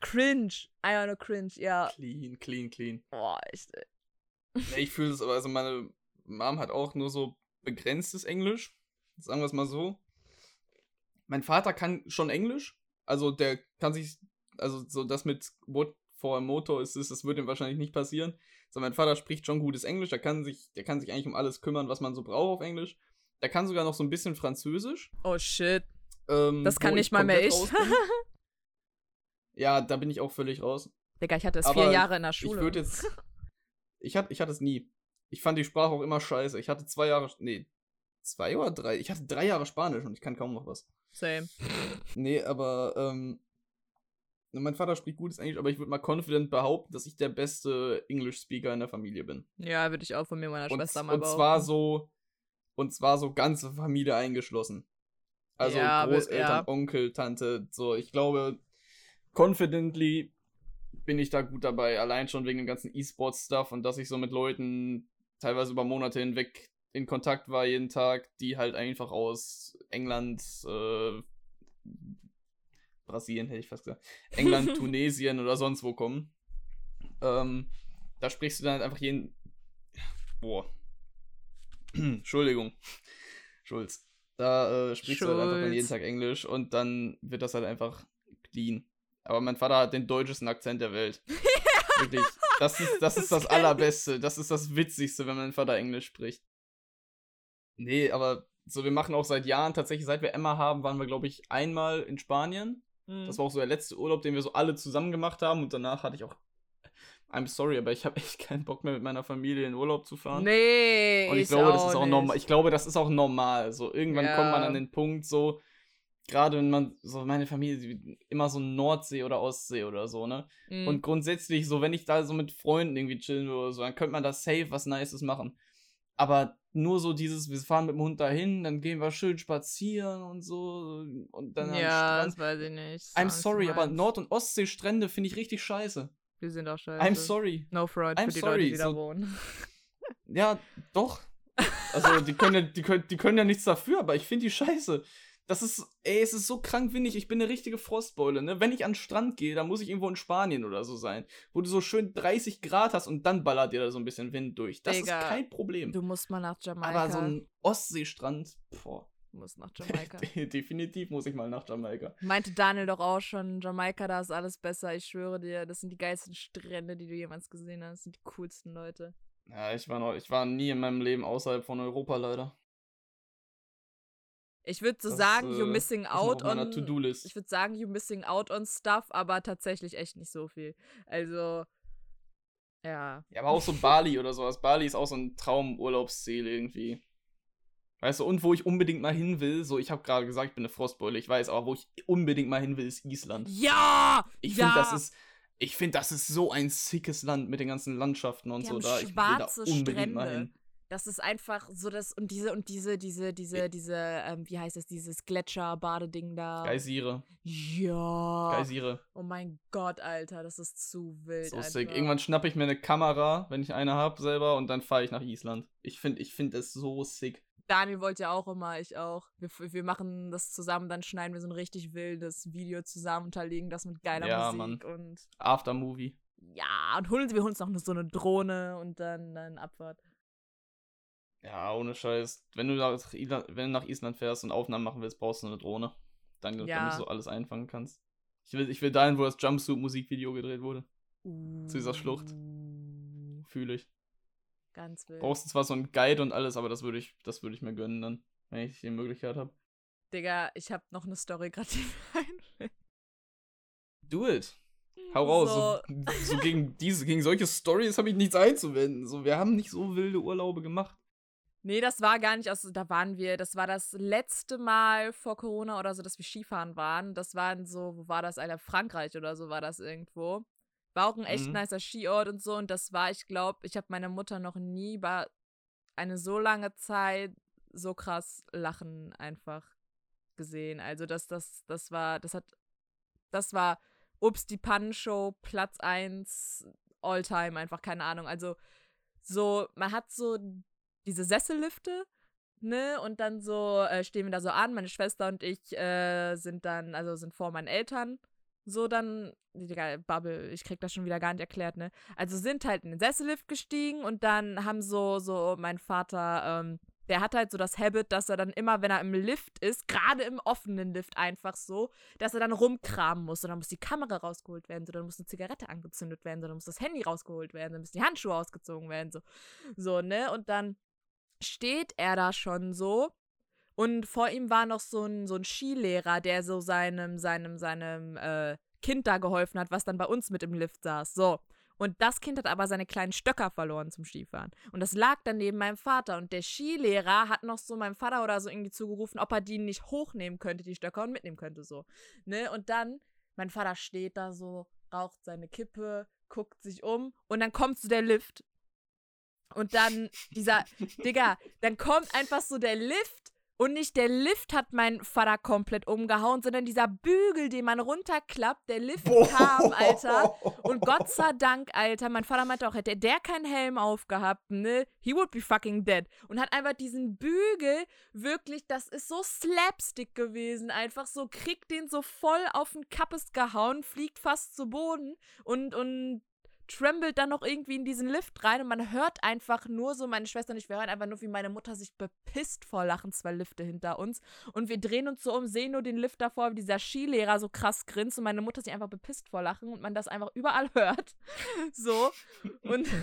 cringe, I wanna cringe, ja, Clean, clean, clean. oh, echt, Ja, ich fühle es aber, also meine Mom hat auch nur so begrenztes Englisch. Sagen wir es mal so. Mein Vater kann schon Englisch. Also der kann sich, also so das mit What for a Motor ist, ist das wird ihm wahrscheinlich nicht passieren. So, mein Vater spricht schon gutes Englisch, der kann sich, der kann sich eigentlich um alles kümmern, was man so braucht auf Englisch. Der kann sogar noch so ein bisschen Französisch. oh shit, Ähm, das kann nicht mal mehr ich. ja, da bin ich auch völlig raus. Digga, ich hatte es vier Jahre in der Schule. Ich würde jetzt. Ich hatte, ich hatte es nie. Ich fand die Sprache auch immer scheiße. Ich hatte zwei Jahre. Nee, zwei oder drei? Ich hatte drei Jahre Spanisch und ich kann kaum noch was. Same. Nee, aber, ähm. Mein Vater spricht gutes Englisch, aber ich würde mal confident behaupten, dass ich der beste English-Speaker in der Familie bin. Ja, würde ich auch von mir meiner Und, Schwester mal und behaupten. zwar so. Und zwar so ganze Familie eingeschlossen. Also Ja, aber- Großeltern, ja. Onkel, Tante, so. Ich glaube, confidently bin ich da gut dabei. Allein schon wegen dem ganzen E-Sports-Stuff und dass ich so mit Leuten teilweise über Monate hinweg in Kontakt war jeden Tag, die halt einfach aus England, äh, Brasilien hätte ich fast gesagt, England, Tunesien oder sonst wo kommen. Ähm, da sprichst du dann halt einfach jeden. Boah. Entschuldigung. Schulz. Da äh, sprichst du halt einfach dann jeden Schulz. Tag Englisch und dann wird das halt einfach clean. Aber mein Vater hat den deutschesten Akzent der Welt. Wirklich. Das ist das, ist das Allerbeste. Das ist das Witzigste, wenn mein Vater Englisch spricht. Nee, aber so, wir machen auch seit Jahren, tatsächlich, seit wir Emma haben, waren wir, glaube ich, einmal in Spanien. Mhm. Das war auch so der letzte Urlaub, den wir so alle zusammen gemacht haben. Und danach hatte ich auch. I'm sorry, aber ich habe echt keinen Bock mehr mit meiner Familie in Urlaub zu fahren. Nee, Und ich, ich glaube, das ist auch nicht. normal. Ich glaube, das ist auch normal. So, irgendwann kommt man Ja. an den Punkt, so, gerade wenn man, so meine Familie, immer so Nordsee oder Ostsee oder so, ne? Mhm. Und grundsätzlich, so, wenn ich da so mit Freunden irgendwie chillen würde oder so, dann könnte man da safe was Nices machen. Aber nur so dieses, wir fahren mit dem Hund dahin, dann gehen wir schön spazieren und so. Und dann ja, das weiß ich nicht. I'm sorry, aber. Nord- und Ostseestrände finde ich richtig scheiße. Wir sind auch scheiße. I'm sorry. No front I'm für die sorry, Leute, die da so- wohnen. Ja, doch. Also, die können ja, die können, die können ja nichts dafür, aber ich finde die scheiße. Das ist, ey, es ist so krank windig. Ich bin eine richtige Frostbeule, ne? Wenn ich an den Strand gehe, dann muss ich irgendwo in Spanien oder so sein, wo du so schön 30 Grad hast und dann ballert dir da so ein bisschen Wind durch. Das Digga, ist kein Problem. Du musst mal nach Jamaika. aber so ein Ostseestrand, boah. Du musst nach Jamaika. Definitiv muss ich mal nach Jamaika. Meinte Daniel doch auch schon, Jamaika, da ist alles besser. Ich schwöre dir, das sind die geilsten Strände, die du jemals gesehen hast. Das sind die coolsten Leute. Ja, ich war noch, ich war nie in meinem Leben außerhalb von Europa leider. Ich würde so Das, sagen, äh, you're missing ist noch out on. Ich würde sagen, you're missing out on stuff, aber tatsächlich echt nicht so viel. Also, ja. Ja, aber auch so Bali oder sowas. Bali ist auch so ein Traumurlaubsziel irgendwie. Weißt du, und wo ich unbedingt mal hin will, so ich habe gerade gesagt, ich bin eine Frostbeule, ich weiß, aber wo ich unbedingt mal hin will, ist Island. Ja! Ich ja! finde, das ist ich finde, das ist so ein sickes Land mit den ganzen Landschaften und Die so da. Ich will da schwarze unbedingt mal Strände. hin. Das ist einfach so das und diese und diese diese diese diese ähm, wie heißt es dieses Gletscher-Badeding da. Geysire. Ja. Geysire. Oh mein Gott, Alter, das ist zu wild. So einfach. sick. Irgendwann schnappe ich mir eine Kamera, wenn ich eine habe selber, und dann fahre ich nach Island. Ich finde ich find es so sick. Daniel wollte ja auch immer, ich auch. Wir, wir machen das zusammen, dann schneiden wir so ein richtig wildes Video zusammen, unterlegen das mit geiler Ja, Musik Mann. und Aftermovie. ja, und holen wir uns noch so eine Drohne und dann, dann Abfahrt. Ja, ohne Scheiß. Wenn du nach Island, wenn du nach Island fährst und Aufnahmen machen willst, brauchst du eine Drohne. Dann, Ja. damit du so alles einfangen kannst. Ich will, ich will dahin, wo das Jumpsuit-Musikvideo gedreht wurde. Uh, dieser Schlucht. Fühle ich. Ganz wild. Brauchst du zwar so einen Guide und alles, aber das würde ich, das würde ich mir gönnen dann, wenn ich die Möglichkeit habe. Digga, ich hab noch eine Story gerade, die mir einfällt. Do it. Hau raus. So, So, so gegen diese, gegen solche Stories habe ich nichts einzuwenden. So, wir haben nicht so wilde Urlaube gemacht. Nee, das war gar nicht aus, da waren wir, das war das letzte Mal vor Corona oder so, dass wir Skifahren waren. Das waren so, wo war das, Alter, Frankreich oder so war das irgendwo. War auch ein echt Mhm. nicer Skiort und so und das war, ich glaube, ich habe meine Mutter noch nie bei eine so lange Zeit so krass lachen einfach gesehen. Also das, das, das war, das hat, das war Ups, die Pannenshow, Platz 1, Alltime, einfach keine Ahnung. Also so, man hat so diese Sessellifte, ne? Und dann so äh, stehen wir da so an. Meine Schwester und ich äh, sind dann, also sind vor meinen Eltern. So dann, Digga, Bubble, ich krieg das schon wieder gar nicht erklärt, ne? Also sind halt in den Sessellift gestiegen und dann haben so, so mein Vater, ähm, der hat halt so das Habit, dass er dann immer, wenn er im Lift ist, gerade im offenen Lift einfach so, dass er dann rumkramen muss. Und dann muss die Kamera rausgeholt werden, so, dann muss eine Zigarette angezündet werden, so, dann muss das Handy rausgeholt werden, dann müssen die Handschuhe ausgezogen werden, so. So, ne? Und dann steht er da schon so. Und vor ihm war noch so ein, so ein Skilehrer, der so seinem, seinem, seinem äh, Kind da geholfen hat, was dann bei uns mit im Lift saß. So. Und das Kind hat aber seine kleinen Stöcker verloren zum Skifahren. Und das lag dann neben meinem Vater. Und der Skilehrer hat noch so meinem Vater oder so irgendwie zugerufen, ob er die nicht hochnehmen könnte, die Stöcker, und mitnehmen könnte, so. Ne? Und dann, mein Vater steht da so, raucht seine Kippe, guckt sich um und dann kommt so der Lift. Und dann dieser, Digga, dann kommt einfach so der Lift und nicht der Lift hat meinen Vater komplett umgehauen, sondern dieser Bügel, den man runterklappt, der Lift kam, Alter. Und Gott sei Dank, Alter, mein Vater meinte auch, hätte der keinen Helm aufgehabt, ne, he would be fucking dead. Und hat einfach diesen Bügel, wirklich, das ist so Slapstick gewesen, einfach so, kriegt den so voll auf den Kappes gehauen, fliegt fast zu Boden und, und trembelt dann noch irgendwie in diesen Lift rein und man hört einfach nur so, meine Schwester und ich, wir hören einfach nur, wie meine Mutter sich bepisst vor Lachen, zwei Lifte hinter uns. Und wir drehen uns so um, sehen nur den Lift davor, wie dieser Skilehrer so krass grinst und meine Mutter sich einfach bepisst vor Lachen und man das einfach überall hört. So. Und.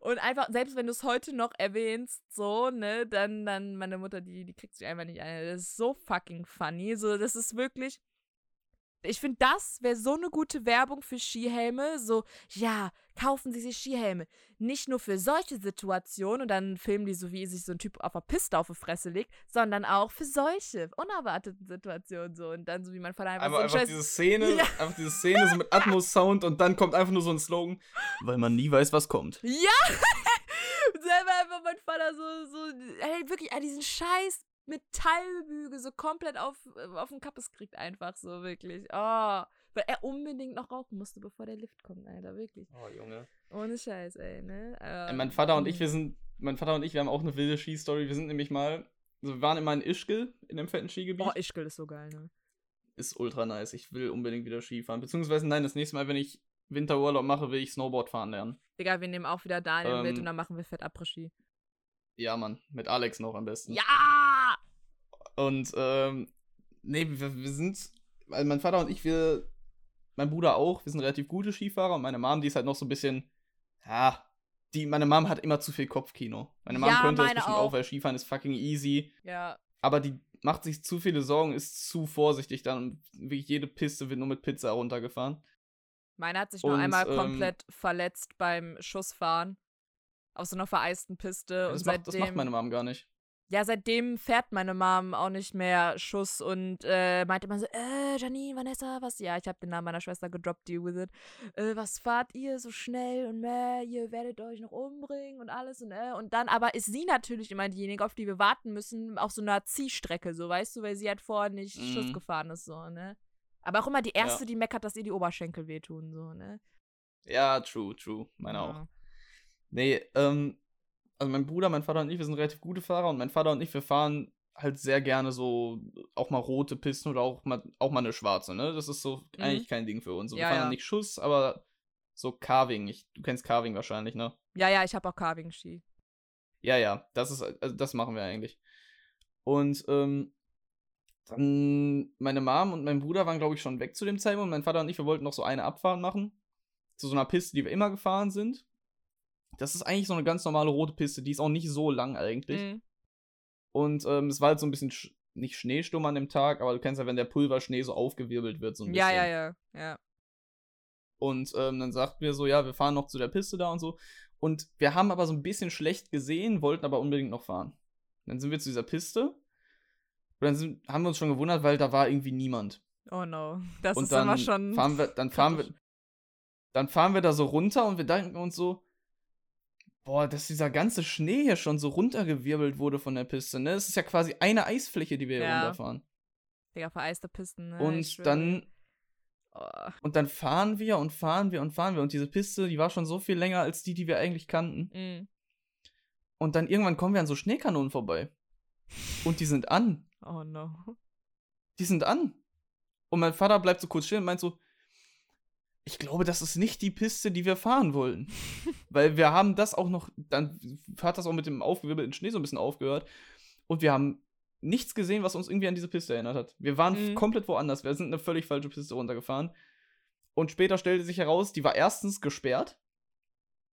Und einfach, selbst wenn du es heute noch erwähnst, so, ne, dann, dann, meine Mutter, die, die kriegt sich einfach nicht ein. Das ist so fucking funny. So, das ist wirklich. Ich finde, das wäre so eine gute Werbung für Skihelme. So, ja, kaufen Sie sich Skihelme. Nicht nur für solche Situationen und dann filmen die so, wie sich so ein Typ auf der Piste auf die Fresse legt, sondern auch für solche unerwarteten Situationen so. Und dann so wie mein Vater einfach Einfach, so ein einfach Scheiß. diese Szene, Ja. einfach diese Szene so mit Atmos-Sound und dann kommt einfach nur so ein Slogan, weil man nie weiß, was kommt. Ja! Selber einfach mein Vater so, so, ey, wirklich, ey, diesen scheiß Metallbügel so komplett auf, auf den Kappes kriegt einfach so, wirklich. Oh, weil er unbedingt noch rauchen musste, bevor der Lift kommt, Alter, wirklich. Oh, Junge. Ohne Scheiß, ey, ne? Äh, Ähm, mein Vater und ich, wir sind, mein Vater und ich, wir haben auch eine wilde Skistory. Wir sind nämlich mal, also wir waren immer in Ischgl, in dem fetten Skigebiet. Oh, Ischgl ist so geil, ne? ist ultra nice. Ich will unbedingt wieder Skifahren. Beziehungsweise, nein, das nächste Mal, wenn ich Winterurlaub mache, will ich Snowboard fahren lernen. Digga, wir nehmen auch wieder Daniel mit Ähm, und dann machen wir fett Après-Ski. Ja, Mann. Mit Alex noch am besten. Ja! Und, ähm, nee, wir, wir sind, weil mein Vater und ich, wir, mein Bruder auch, wir sind relativ gute Skifahrer und meine Mom, die ist halt noch so ein bisschen, ja, die, meine Mom hat immer zu viel Kopfkino. Meine Mom Ja, könnte das meine bestimmt auch. auch, weil Skifahren ist fucking easy. Ja. Aber die macht sich zu viele Sorgen, ist zu vorsichtig dann und wirklich jede Piste wird nur mit Pizza runtergefahren. Meiner hat sich nur Und, einmal ähm, komplett verletzt beim Schussfahren. Auf so einer vereisten Piste. und Das macht, das seitdem. macht meine Mom gar nicht. Ja, seitdem fährt meine Mom auch nicht mehr Schuss und äh, meinte immer so, äh, Janine, Vanessa, was? Ja, ich habe den Namen meiner Schwester gedroppt, with it. Äh, was fahrt ihr so schnell und äh, ihr werdet euch noch umbringen und alles und äh. Und dann aber ist sie natürlich immer diejenige, auf die wir warten müssen, auf so einer Ziehstrecke, so weißt du, weil sie halt vorher nicht mhm. Schuss gefahren ist, so, ne? Aber auch immer die erste, ja. die meckert, dass ihr die Oberschenkel wehtun, so, ne? Ja, true, true. Meine ja. auch. Nee, ähm, also mein Bruder, mein Vater und ich, wir sind relativ gute Fahrer und mein Vater und ich, wir fahren halt sehr gerne so auch mal rote Pisten oder auch mal, auch mal eine schwarze, ne? Das ist so mhm. eigentlich kein Ding für uns. Und ja, wir fahren ja. nicht Schuss, aber so Carving. Ich, du kennst Carving wahrscheinlich, ne? Ja, ja, ich habe auch Carving-Ski. Ja, ja, das ist, also das machen wir eigentlich. Und ähm, dann meine Mom und mein Bruder waren, glaube ich, schon weg zu dem Zeitpunkt. Mein Vater und ich, wir wollten noch so eine Abfahrt machen. Zu so einer Piste, die wir immer gefahren sind. Das ist eigentlich so eine ganz normale rote Piste, die ist auch nicht so lang eigentlich. Mhm. Und ähm, es war halt so ein bisschen sch nicht Schneesturm an dem Tag, aber du kennst ja, wenn der Pulverschnee so aufgewirbelt wird, so ein bisschen. Ja, ja, ja, ja. Und ähm, dann sagten wir so, ja, wir fahren noch zu der Piste da und so. Und wir haben aber so ein bisschen schlecht gesehen, wollten aber unbedingt noch fahren. Dann sind wir zu dieser Piste. Und dann sind, haben wir uns schon gewundert, weil da war irgendwie niemand. Oh no. Das und ist dann immer schon. Fahren wir, dann fahren wir. Dann fahren wir da so runter und wir denken uns so, boah, dass dieser ganze Schnee hier schon so runtergewirbelt wurde von der Piste, ne? Es ist ja quasi eine Eisfläche, die wir hier ja. runterfahren. Digga, vereiste Pisten, ne? Und dann. Oh. Und dann fahren wir und fahren wir und fahren wir. Und diese Piste, die war schon so viel länger als die, die wir eigentlich kannten. Mhm. Und dann irgendwann kommen wir an so Schneekanonen vorbei. Und die sind an. Oh no. Die sind an. Und mein Vater bleibt so kurz stehen und meint so, ich glaube, das ist nicht die Piste, die wir fahren wollen. Weil wir haben das auch noch, dann hat das auch mit dem aufgewirbelten Schnee so ein bisschen aufgehört. Und wir haben nichts gesehen, was uns irgendwie an diese Piste erinnert hat. Wir waren mhm. komplett woanders. Wir sind eine völlig falsche Piste runtergefahren. Und später stellte sich heraus, die war erstens gesperrt,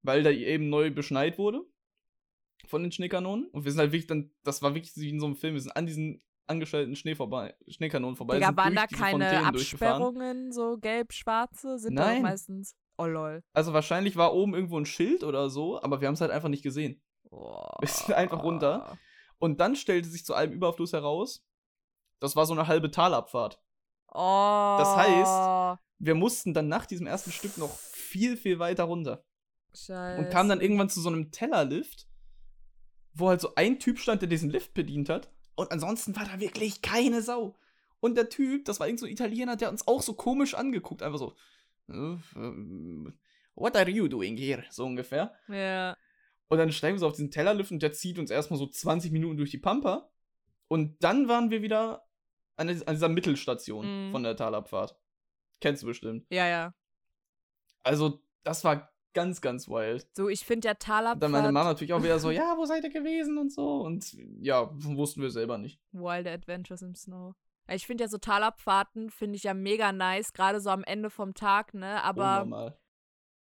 weil da eben neu beschneit wurde von den Schneekanonen. Und wir sind halt wirklich dann, das war wirklich wie in so einem Film, wir sind an diesen angestellten Schnee vorbei, Schneekanonen vorbei. Digga, waren da keine Absperrungen, so gelb-schwarze? Sind Nein. da meistens. Oh lol. Also wahrscheinlich war oben irgendwo ein Schild oder so, aber wir haben es halt einfach nicht gesehen. Oh. Wir sind einfach runter. Und dann stellte sich zu allem Überfluss heraus, das war so eine halbe Talabfahrt. Oh. Das heißt, wir mussten dann nach diesem ersten Stück noch viel, viel weiter runter. Scheiße. Und kamen dann irgendwann zu so einem Tellerlift, wo halt so ein Typ stand, der diesen Lift bedient hat. Und ansonsten war da wirklich keine Sau. Und der Typ, das war irgend so ein Italiener, der uns auch so komisch angeguckt, einfach so. Äh, what are you doing here? So ungefähr. Ja. Und dann steigen wir so auf diesen Tellerlift und der zieht uns erstmal so 20 Minuten durch die Pampa. Und dann waren wir wieder an, dieser Mittelstation mhm. von der Talabfahrt. Kennst du bestimmt. Ja, ja. Also, das war ganz, ganz wild. So, ich finde der Talabfahrt. Dann meine Mama natürlich auch wieder so, ja, wo seid ihr gewesen und so. Und ja, wussten wir selber nicht. Wild Adventures im Snow. Ich finde ja so Talabfahrten, finde ich ja mega nice, gerade so am Ende vom Tag, ne? Aber Unnormal.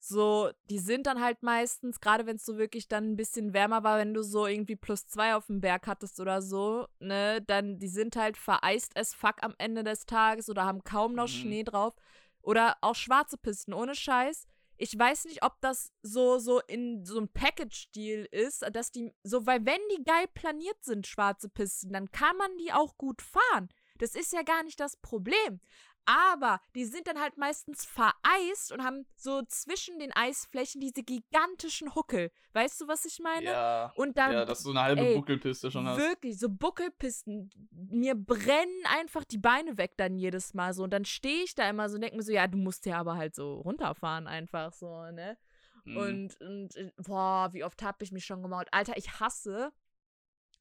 so, die sind dann halt meistens, gerade wenn es so wirklich dann ein bisschen wärmer war, wenn du so irgendwie plus zwei auf dem Berg hattest oder so, ne? Dann, die sind halt vereist as fuck am Ende des Tages oder haben kaum noch mhm. Schnee drauf. Oder auch schwarze Pisten, ohne Scheiß ich weiß nicht, ob das so, so in so einem Package-Deal ist, dass die, so, weil wenn die geil planiert sind, schwarze Pisten, dann kann man die auch gut fahren. Das ist ja gar nicht das Problem. Aber die sind dann halt meistens vereist und haben so zwischen den Eisflächen diese gigantischen Huckel. Weißt du, was ich meine? Ja. Und dann, ja, dass du eine halbe ey, Buckelpiste schon hast. Wirklich, so Buckelpisten. Mir brennen einfach die Beine weg dann jedes Mal so. Und dann stehe ich da immer so und denke mir so, ja, du musst ja aber halt so runterfahren einfach so, ne? Mhm. Und, und, äh, boah, wie oft habe ich mich schon gemault. Alter, ich hasse,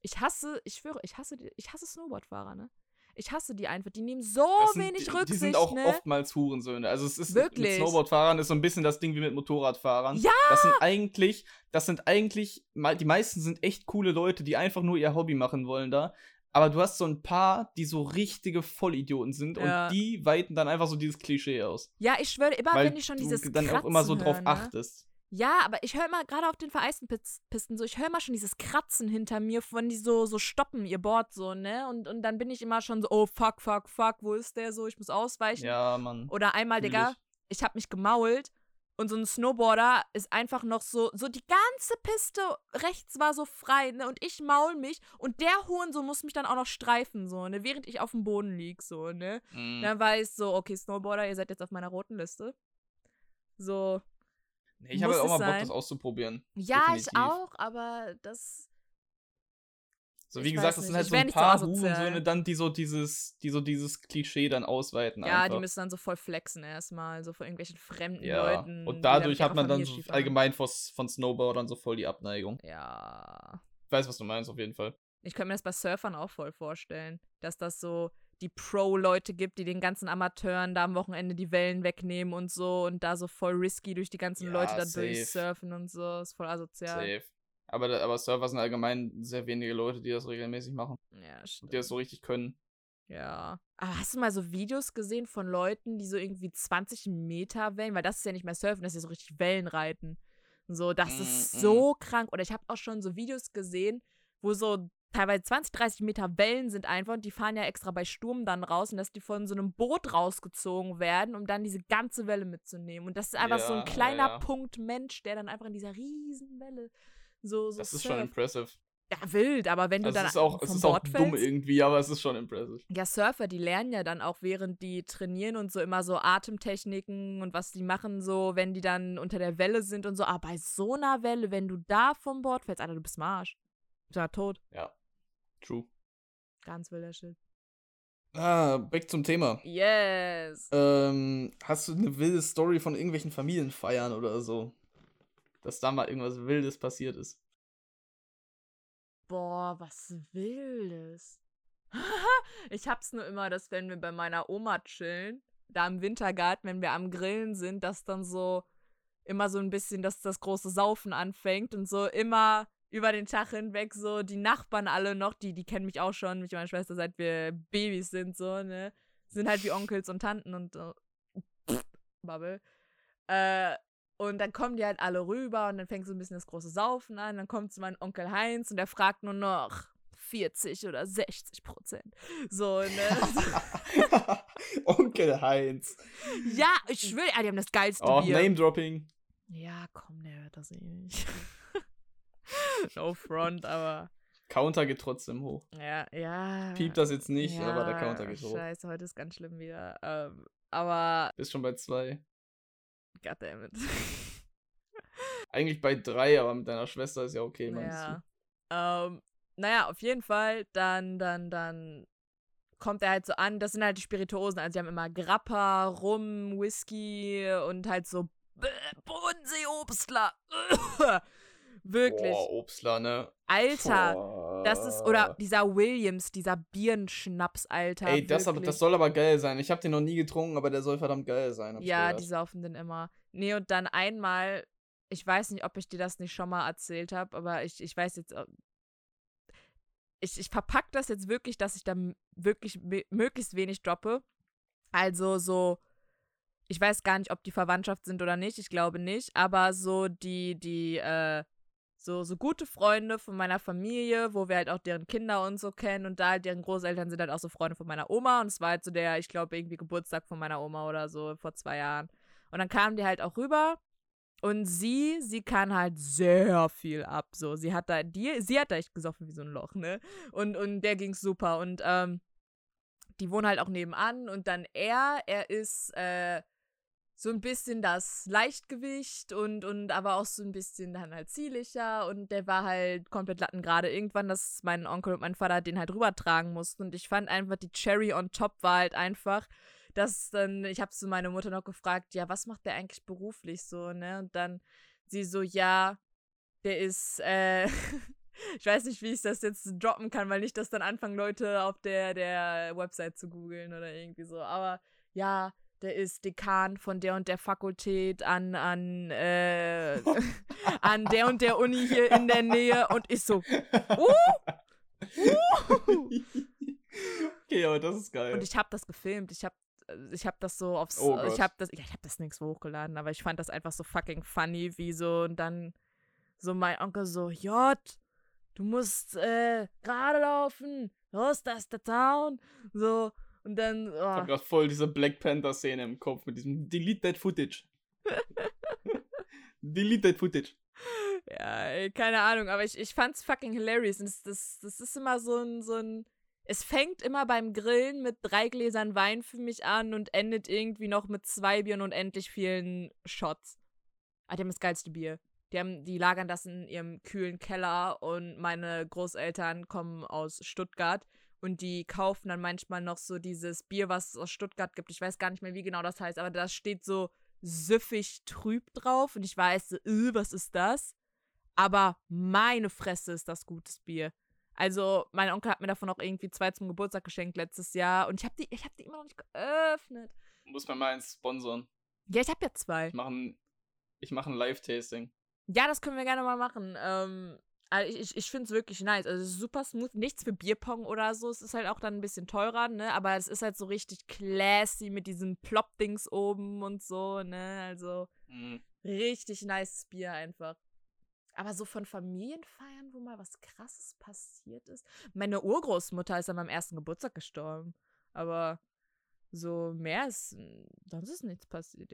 ich hasse, ich schwöre, ich hasse, ich hasse Snowboardfahrer, ne? Ich hasse die einfach. Die nehmen so sind, wenig Rücksicht. Die sind auch ne? oftmals Hurensöhne. Also es ist Wirklich? mit Snowboardfahrern ist so ein bisschen das Ding wie mit Motorradfahrern. Ja! Das sind eigentlich, das sind eigentlich, die meisten sind echt coole Leute, die einfach nur ihr Hobby machen wollen da. Aber du hast so ein paar, die so richtige Vollidioten sind ja. und die weiten dann einfach so dieses Klischee aus. Ja, ich schwöre, immer Weil wenn die schon dieses du dann Kratzen auch immer so drauf hören, ne? achtest. Ja, aber ich höre immer, gerade auf den vereisten Pisten, so, ich höre immer schon dieses Kratzen hinter mir, wenn die so, so stoppen, ihr Board so, ne? Und, und dann bin ich immer schon so, oh fuck, fuck, fuck, wo ist der so? Ich muss ausweichen. Ja, Mann. Oder einmal, Digga, ich, ich habe mich gemault Und so ein Snowboarder ist einfach noch so, so die ganze Piste rechts war so frei, ne? Und ich maul mich und der Hurensohn muss mich dann auch noch streifen, so, ne? Während ich auf dem Boden lieg, so, ne? Mhm. Dann weiß so, okay, Snowboarder, ihr seid jetzt auf meiner roten Liste. So. Nee, ich habe halt auch mal Bock, sein. das auszuprobieren. Ja, Definitiv. ich auch, aber das. So wie gesagt, das sind halt so ein so paar asozial. Hurensöhne dann, die so dieses, die so dieses Klischee dann ausweiten Ja, einfach. die müssen dann so voll flexen erstmal, so vor irgendwelchen fremden ja. Leuten. Und dadurch hat man dann so allgemein vor, von Snowboardern so voll die Abneigung. Ja. Ich weiß, was du meinst, auf jeden Fall. Ich könnte mir das bei Surfern auch voll vorstellen, dass das so die Pro-Leute gibt, die den ganzen Amateuren da am Wochenende die Wellen wegnehmen und so und da so voll risky durch die ganzen Ja, Leute da safe. durchsurfen und so. Ist voll asozial. Safe. Aber, aber Surfer sind allgemein sehr wenige Leute, die das regelmäßig machen. Ja, Und die stimmt. das so richtig können. Ja. Aber hast du mal so Videos gesehen von Leuten, die so irgendwie 20 Meter Wellen, weil das ist ja nicht mehr Surfen, das ist ja so richtig Wellenreiten. So, das ist Mm, mm. so krank. Oder ich habe auch schon so Videos gesehen, wo so teilweise 20, 30 Meter Wellen sind einfach und die fahren ja extra bei Sturm dann raus und dass die von so einem Boot rausgezogen werden, um dann diese ganze Welle mitzunehmen. Und das ist einfach so Ja, ein ja, kleiner ja. Punkt Mensch, der dann einfach in dieser riesen Welle so, so Das ist schon surft. impressive. Ja, wild, aber wenn du Also dann es ist auch, es vom ist auch Board dumm fällst, irgendwie, aber es ist schon impressive. ja, Surfer, die lernen ja dann auch, während die trainieren und so immer so Atemtechniken und was die machen, so, wenn die dann unter der Welle sind und so. Aber bei so einer Welle, wenn du da vom Bord fällst, Alter, du bist Marsch. Du bist ja tot. Ja. True. Ganz wilder Shit. Ah, back zum Thema. Yes. Ähm, hast du eine wilde Story von irgendwelchen Familienfeiern oder so? Dass da mal irgendwas Wildes passiert ist. Boah, was Wildes. ich hab's nur immer, dass wenn wir bei meiner Oma chillen, da im Wintergarten, wenn wir am Grillen sind, dass dann so immer so ein bisschen, dass das große Saufen anfängt und so immer über den Tag hinweg so die Nachbarn alle noch, die, die kennen mich auch schon, mich und meine Schwester, seit wir Babys sind, so, ne? Sind halt wie Onkels und Tanten und so. Bubble. Äh, und dann kommen die halt alle rüber und dann fängt so ein bisschen das große Saufen an. Dann kommt so mein Onkel Heinz und der fragt nur noch 40 oder 60 Prozent. So, ne? Onkel Heinz. ja, ich schwöre, die haben das geilste Oh, Bier. Name-Dropping. Ja, komm, der hört das eh nicht. no front, aber Counter geht trotzdem hoch. ja, ja. Piept das jetzt nicht, ja, aber der Counter geht hoch. Scheiße, heute ist ganz schlimm wieder. Ähm, aber, Bist schon bei zwei. goddammit. Eigentlich bei drei, aber mit deiner Schwester ist ja okay, meinst Ja. Ähm, naja, auf jeden Fall, dann, dann, dann kommt er halt so an. Das sind halt die Spirituosen. Also, die haben immer Grappa, Rum, Whisky und halt so Bodensee-Obstler. Wirklich. Boah, Obstler, ne? Alter, Boah. das ist, oder dieser Williams, dieser Birnenschnaps, Alter. Ey, das, aber, das soll aber geil sein. Ich habe den noch nie getrunken, aber der soll verdammt geil sein. Ja, die saufen den immer. Nee, und dann einmal, ich weiß nicht, ob ich dir das nicht schon mal erzählt habe, aber ich, ich weiß jetzt, äh, ich, ich verpack das jetzt wirklich, dass ich da wirklich möglichst wenig droppe. Also so, ich weiß gar nicht, ob die Verwandtschaft sind oder nicht, ich glaube nicht, aber so die, die, äh, so, so gute Freunde von meiner Familie, wo wir halt auch deren Kinder und so kennen und da halt deren Großeltern sind halt auch so Freunde von meiner Oma und es war halt so der, ich glaube, irgendwie Geburtstag von meiner Oma oder so vor zwei Jahren. Und dann kamen die halt auch rüber und sie, sie kann halt sehr viel ab, so. Sie hat da, die, sie hat da echt gesoffen wie so ein Loch, ne? Und, und der ging's super und, ähm, die wohnen halt auch nebenan und dann er, er ist, äh, so ein bisschen das Leichtgewicht und, und aber auch so ein bisschen dann halt zierlicher. Und der war halt komplett latten gerade. Irgendwann, dass mein Onkel und mein Vater den halt rübertragen mussten. Und ich fand einfach die Cherry on top war halt einfach, dass dann, ich habe so meine Mutter noch gefragt, ja, was macht der eigentlich beruflich so, ne? Und dann sie so, ja, der ist, äh, ich weiß nicht, wie ich das jetzt droppen kann, weil nicht, dass dann anfangen Leute auf der, der Website zu googeln oder irgendwie so, aber ja, der ist Dekan von der und der Fakultät an, an, äh, an der und der Uni hier in der Nähe und ich so, uh, uh. okay, aber das ist geil. Und ich habe das gefilmt. Ich habe ich habe das so aufs Oh ich habe das ja, ich habe das nirgends hochgeladen, aber ich fand das einfach so fucking funny, wie so und dann so mein Onkel so, Jott, du musst äh, gerade laufen. Los, das ist der Town. So und dann ich hab oh, grad voll diese Black Panther-Szene im Kopf mit diesem Delete That Footage. Delete that footage. Ja, ey, keine Ahnung, aber ich, ich fand's fucking hilarious. Und das, das, das ist immer so ein, so ein. Es fängt immer beim Grillen mit drei Gläsern Wein für mich an und endet irgendwie noch mit zwei Bieren und endlich vielen Shots. Ah, die haben das geilste Bier. Die, haben, die lagern das in ihrem kühlen Keller und meine Großeltern kommen aus Stuttgart und die kaufen dann manchmal noch so dieses Bier, was es aus Stuttgart gibt. Ich weiß gar nicht mehr, wie genau das heißt, aber da steht so süffig trüb drauf und ich weiß, so, äh, was ist das? Aber meine Fresse ist das gutes Bier. Also, mein Onkel hat mir davon auch irgendwie zwei zum Geburtstag geschenkt letztes Jahr und ich habe die, hab die immer noch nicht geöffnet. Muss man mal eins sponsern. Ja, ich habe ja zwei. Ich mache ein, ich mach ein Live-Tasting. Ja, das können wir gerne mal machen. Ähm, also ich ich finde es wirklich nice. Also es ist super smooth. Nichts für Bierpong oder so. Es ist halt auch dann ein bisschen teurer, ne? Aber es ist halt so richtig classy mit diesem Plop-Dings oben und so, ne? Also Mhm. richtig nice Bier einfach. Aber so von Familienfeiern, wo mal was krasses passiert ist. Meine Urgroßmutter ist an meinem ersten Geburtstag gestorben. Aber so mehr ist. Sonst ist nichts passiert.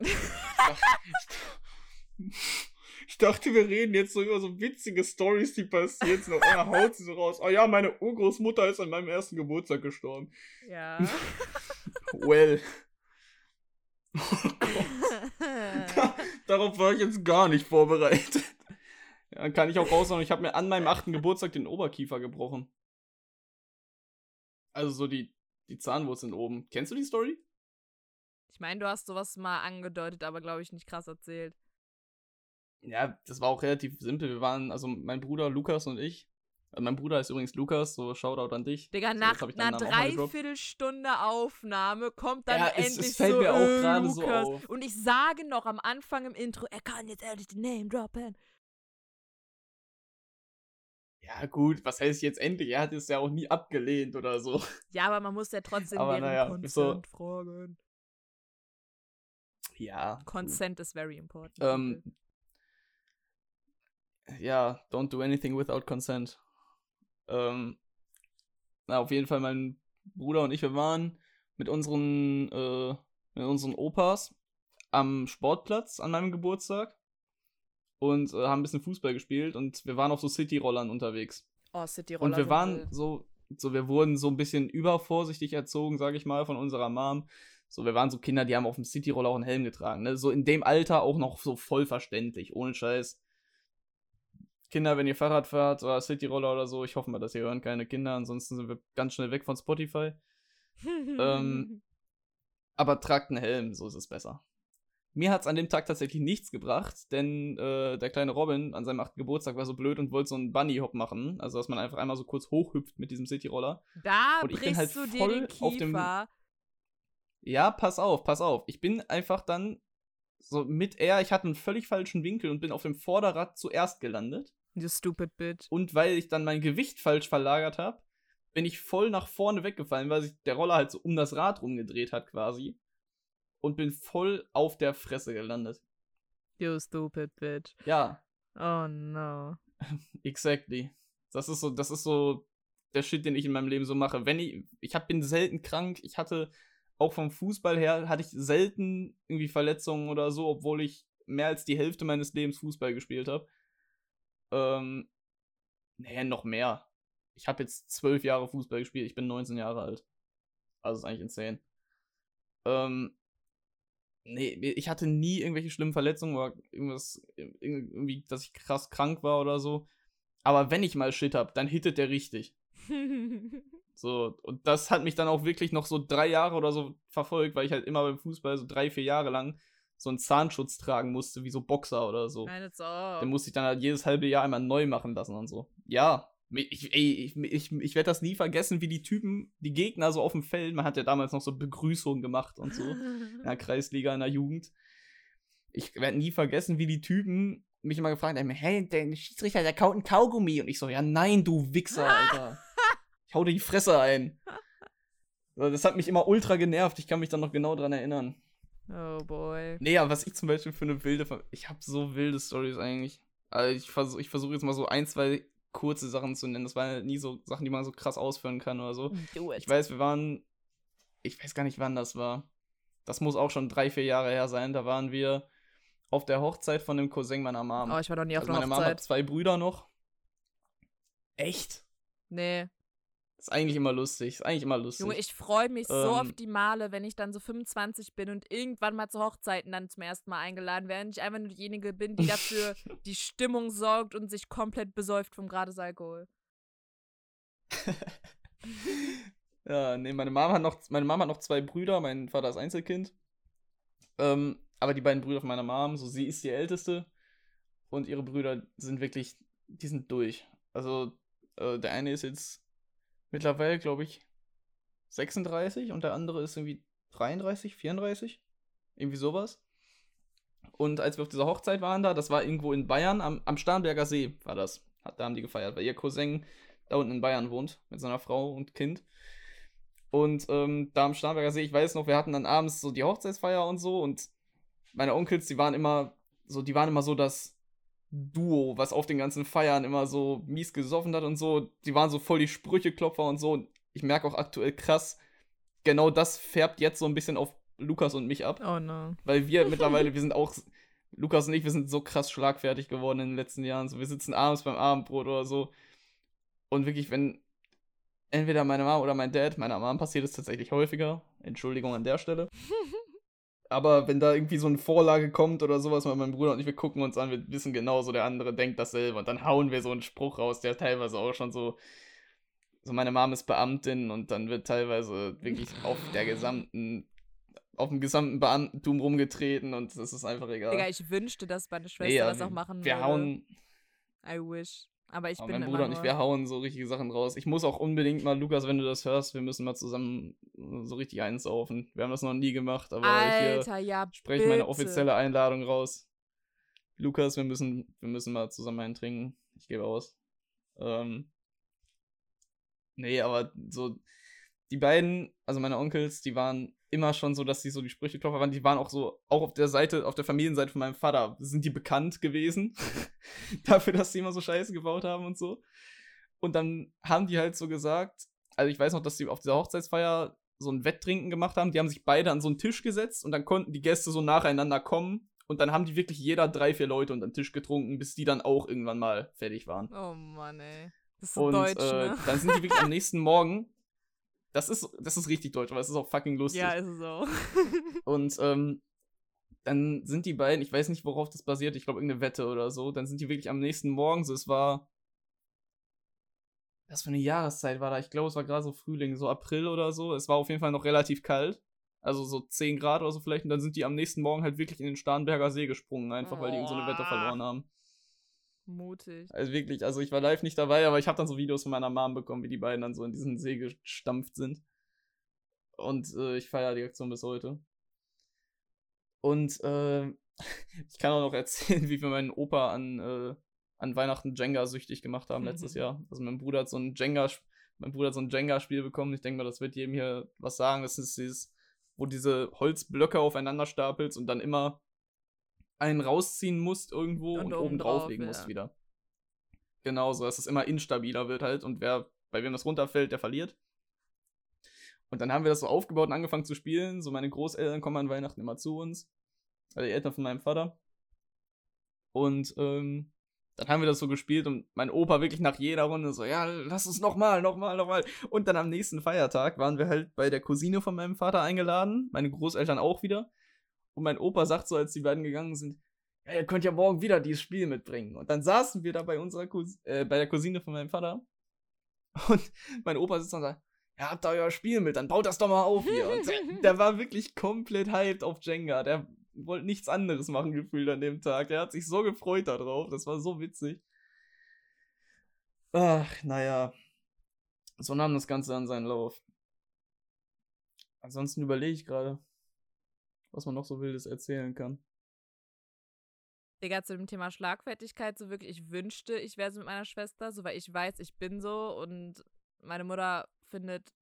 Ich dachte, wir reden jetzt so über so witzige Stories, die passiert sind. Auf einmal haut sie so raus. Oh ja, meine Urgroßmutter ist an meinem ersten Geburtstag gestorben. ja. Well. Oh Gott. Darauf war ich jetzt gar nicht vorbereitet. Ja, dann kann ich auch raushauen, ich habe mir an meinem achten Geburtstag den Oberkiefer gebrochen. Also so die, die Zahnwurzeln oben. Kennst du die Story? Ich meine, du hast sowas mal angedeutet, aber glaube ich nicht krass erzählt. Ja, das war auch relativ simpel. Wir waren, also mein Bruder Lukas und ich. äh, Mein Bruder ist übrigens Lukas, so Shoutout an dich. Digga, So, nach einer. Dreiviertelstunde Aufnahme kommt dann Ja, es- endlich es fällt so, mir auch äh, gerade so Lukas. auf. Und ich sage noch am Anfang im Intro, er kann jetzt ehrlich den Name droppen. Ja, gut, was heißt jetzt endlich? Er hat es ja auch nie abgelehnt oder so. Ja, aber man muss ja trotzdem Aber deren naja, Consent so- fragen. Ja. Consent is very important. Ähm, ja, don't do anything without consent. Ähm, na, auf jeden Fall, mein Bruder und ich, wir waren mit unseren, äh, mit unseren Opas am Sportplatz an meinem Geburtstag und äh, haben ein bisschen Fußball gespielt und wir waren auf so City-Rollern unterwegs. oh, City Und wir waren so, so, wir wurden so ein bisschen übervorsichtig erzogen, sag ich mal, von unserer Mom. So, wir waren so Kinder, die haben auf dem Cityroller auch einen Helm getragen. Ne? So in dem Alter auch noch so voll verständlich, ohne Scheiß. Kinder, wenn ihr Fahrrad fahrt oder Cityroller oder so, ich hoffe mal, dass ihr hören keine Kinder, ansonsten sind wir ganz schnell weg von Spotify. ähm, Aber tragt einen Helm, so ist es besser. Mir hat es an dem Tag tatsächlich nichts gebracht, denn äh, der kleine Robin an seinem 8. Geburtstag war so blöd und wollte so einen Bunny-Hop machen. Also, dass man einfach einmal so kurz hochhüpft mit diesem Cityroller. da und ich bin brichst halt du dir voll den auf dem- Kiefer. Ja, pass auf, pass auf. Ich bin einfach dann so mit er, ich hatte einen völlig falschen Winkel und bin auf dem Vorderrad zuerst gelandet. You stupid bitch. Und weil ich dann mein Gewicht falsch verlagert habe, bin ich voll nach vorne weggefallen, weil sich der Roller halt so um das Rad rumgedreht hat quasi. Und bin voll auf der Fresse gelandet. You stupid bitch. Ja, Oh no. exactly. Das ist so, das ist so der Shit, den ich in meinem Leben so mache. Wenn ich, ich hab, bin selten krank. Ich hatte auch vom Fußball her hatte ich selten irgendwie Verletzungen oder so, obwohl ich mehr als die Hälfte meines Lebens Fußball gespielt habe. Ähm, nee, noch mehr. Ich habe jetzt zwölf Jahre Fußball gespielt. Ich bin 19 Jahre alt. Also ist eigentlich insane. Ähm, nee, ich hatte nie irgendwelche schlimmen Verletzungen oder irgendwas, irgendwie, dass ich krass krank war oder so. Aber wenn ich mal Shit hab, dann hittet der richtig. So, und das hat mich dann auch wirklich noch so drei Jahre oder so verfolgt, weil ich halt immer beim Fußball so drei, vier Jahre lang so einen Zahnschutz tragen musste, wie so Boxer oder so. Nein. Den musste ich dann halt jedes halbe Jahr einmal neu machen lassen und so. Ja, ich, ey, ich, ich, ich werde das nie vergessen, wie die Typen, die Gegner so auf dem Feld, man hat ja damals noch so Begrüßungen gemacht und so in der Kreisliga in der Jugend. Ich werde nie vergessen, wie die Typen mich immer gefragt haben, hey, der Schiedsrichter, der kaut ein Kaugummi. Und ich so, ja nein, du Wichser, Alter. Ich hau dir die Fresse ein. Das hat mich immer ultra genervt. Ich kann mich dann noch genau dran erinnern. Oh boy. Nee, aber was ich zum Beispiel für eine wilde. Ver ich habe so wilde Stories eigentlich. Also ich versuche ich versuch jetzt mal so ein, zwei kurze Sachen zu nennen. Das waren halt nie so Sachen, die man so krass ausführen kann oder so. Ich weiß, wir waren. Ich weiß gar nicht, wann das war. Das muss auch schon drei, vier Jahre her sein. Da waren wir auf der Hochzeit von dem Cousin meiner Mom. Oh, ich war noch nie auf also einer meine Mom hat Hochzeit. zwei Brüder noch. Echt? Nee. Ist eigentlich immer lustig. Ist eigentlich immer lustig. Junge, ich freue mich so Ähm. auf die Male, wenn ich dann so 25 bin und irgendwann mal zu Hochzeiten dann zum ersten Mal eingeladen werde. Und ich einfach nur diejenige bin, die dafür die Stimmung sorgt und sich komplett besäuft vom gratis Alkohol. Ja, nee, meine Mama hat noch, meine Mama hat noch zwei Brüder, mein Vater ist Einzelkind. Ähm, aber die beiden Brüder von meiner Mom, so sie ist die älteste und ihre Brüder sind wirklich, die sind durch. Also äh, der eine ist jetzt mittlerweile, glaube ich, 36 und der andere ist irgendwie 33, 34, irgendwie sowas. Und als wir auf dieser Hochzeit waren da, das war irgendwo in Bayern, am, am Starnberger See war das. Da haben die gefeiert, weil ihr Cousin da unten in Bayern wohnt, mit seiner Frau und Kind. Und ähm, da am Starnberger See, ich weiß noch, wir hatten dann abends so die Hochzeitsfeier und so und meine Onkels, die waren immer so, die waren immer so das Duo, was auf den ganzen Feiern immer so mies gesoffen hat und so. Die waren so voll die Sprücheklopfer und so. Und ich merke auch aktuell krass, genau das färbt jetzt so ein bisschen auf Lukas und mich ab. Oh no. Weil wir mittlerweile, wir sind auch, Lukas und ich, wir sind so krass schlagfertig geworden in den letzten Jahren. So, wir sitzen abends beim Abendbrot oder so. Und wirklich, wenn entweder meine Mom oder mein Dad, meiner Mom passiert es tatsächlich häufiger. Entschuldigung an der Stelle. Aber wenn da irgendwie so eine Vorlage kommt oder sowas, mein Bruder und ich, wir gucken uns an, wir wissen genau so, der andere denkt dasselbe. Und dann hauen wir so einen Spruch raus, der teilweise auch schon so. So, meine Mom ist Beamtin und dann wird teilweise wirklich auf der gesamten, auf dem gesamten Beamtentum rumgetreten und das ist einfach egal. Digga, ich wünschte, dass meine Schwester Nee, das auch wir- machen wir würde. hauen, I wish. Aber ich aber bin mein Bruder und ich, wir hauen so richtige Sachen raus. Ich muss auch unbedingt mal, Lukas, wenn du das hörst, wir müssen mal zusammen so richtig einsaufen. Wir haben das noch nie gemacht, aber Alter, ja, spreche ich meine offizielle Einladung raus. Lukas, wir müssen, wir müssen mal zusammen einen trinken. Ich gebe aus. Ähm, nee, aber so, die beiden, also meine Onkels, die waren immer schon so, dass sie so die Sprücheklopfer waren. Die waren auch so, auch auf der Seite, auf der Familienseite von meinem Vater, sind die bekannt gewesen. Dafür, dass sie immer so Scheiße gebaut haben und so. Und dann haben die halt so gesagt, also ich weiß noch, dass die auf dieser Hochzeitsfeier so ein Wetttrinken gemacht haben. Die haben sich beide an so einen Tisch gesetzt und dann konnten die Gäste so nacheinander kommen. Und dann haben die wirklich jeder drei, vier Leute unter den Tisch getrunken, bis die dann auch irgendwann mal fertig waren. Oh Mann, ey. Das ist so und deutsch, äh, ne? dann sind die wirklich am nächsten Morgen. Das ist, das ist richtig deutsch, aber es ist auch fucking lustig. Ja, ist es auch. Und ähm, dann sind die beiden, ich weiß nicht, worauf das basiert, ich glaube irgendeine Wette oder so, dann sind die wirklich am nächsten Morgen, so es war. Was für eine Jahreszeit war da? Ich glaube, es war gerade so Frühling, so April oder so. Es war auf jeden Fall noch relativ kalt. Also so 10 Grad oder so vielleicht. Und dann sind die am nächsten Morgen halt wirklich in den Starnberger See gesprungen, einfach weil die irgend so eine Wette verloren haben. Mutig. Also wirklich, also ich war live nicht dabei, aber ich habe dann so Videos von meiner Mom bekommen, wie die beiden dann so in diesen See gestampft sind. Und äh, ich feiere die Aktion bis heute. Und äh, ich kann auch noch erzählen, wie wir meinen Opa an, äh, an Weihnachten Jenga süchtig gemacht haben letztes Jahr. Also mein Bruder hat so ein Jenga, mein Bruder hat so ein Jenga-Spiel bekommen. Ich denke mal, das wird jedem hier was sagen. Das ist dieses, wo diese Holzblöcke aufeinander stapelst und dann immer einen rausziehen musst irgendwo Und und, oben oben drauf, drauflegen ja. musst wieder. Genau so, dass es immer instabiler wird halt und wer, bei wem das runterfällt, der verliert. Und dann haben wir das so aufgebaut und angefangen zu spielen. So meine Großeltern kommen an Weihnachten immer zu uns. Also die Eltern von meinem Vater. Und ähm, dann haben wir das so gespielt und mein Opa wirklich nach jeder Runde so, ja, lass uns nochmal, nochmal, nochmal. Und dann am nächsten Feiertag waren wir halt bei der Cousine von meinem Vater eingeladen, meine Großeltern auch wieder. Und mein Opa sagt so, als die beiden gegangen sind, ja, ihr könnt ja morgen wieder dieses Spiel mitbringen. Und dann saßen wir da bei unserer Cous äh, bei der Cousine von meinem Vater. Und mein Opa sitzt und sagt, ja, habt ihr euer Spiel mit, dann baut das doch mal auf hier. Und der, der war wirklich komplett hyped auf Jenga. Der wollte nichts anderes machen gefühlt an dem Tag. Der hat sich so gefreut darauf. Das war so witzig. Ach, naja. So nahm das Ganze dann seinen Lauf. Ansonsten überlege ich gerade, was man noch so Wildes erzählen kann. Digga, zu dem Thema Schlagfertigkeit, so wirklich, ich wünschte, ich wäre so mit meiner Schwester, so weil ich weiß, ich bin so und meine Mutter findet,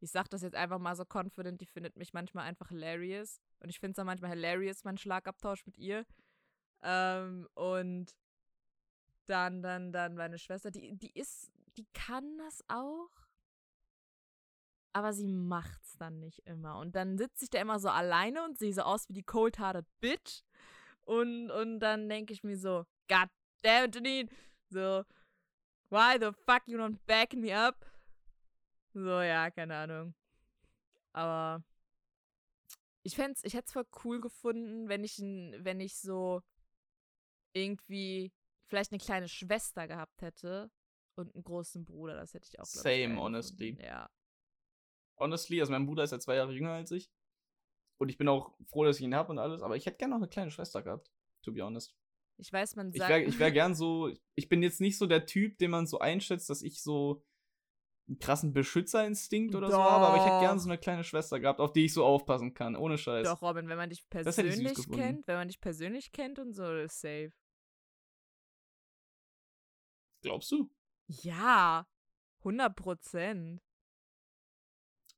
ich sag das jetzt einfach mal so confident, die findet mich manchmal einfach hilarious. Und ich finde es dann manchmal hilarious, meinen Schlagabtausch mit ihr. Ähm, und dann, dann, dann meine Schwester, die, die ist, die kann das auch. Aber sie macht's dann nicht immer. Und dann sitze ich da immer so alleine und sehe so aus wie die cold-hearted Bitch. Und, und dann denke ich mir so, God damn, Janine. So, why the fuck you not backing me up? So, ja, keine Ahnung. Aber ich fänd's, ich hätte es voll cool gefunden, wenn ich, wenn ich so irgendwie vielleicht eine kleine Schwester gehabt hätte und einen großen Bruder. Das hätte ich auch. Same, honestly. Ja. Honestly, also mein Bruder ist ja zwei Jahre jünger als ich. Und ich bin auch froh, dass ich ihn habe und alles, aber ich hätte gerne noch eine kleine Schwester gehabt, to be honest. Ich weiß, man Ich sagt. wäre ich wär gern so, ich bin jetzt nicht so der Typ, den man so einschätzt, dass ich so einen krassen Beschützerinstinkt oder so habe, aber ich hätte gern Doch. so eine kleine Schwester gehabt, auf die ich so aufpassen kann, ohne Scheiß. Doch, Robin, wenn man dich persönlich kennt, wenn man dich persönlich kennt und so, ist safe. Glaubst du? Ja, 100 Prozent.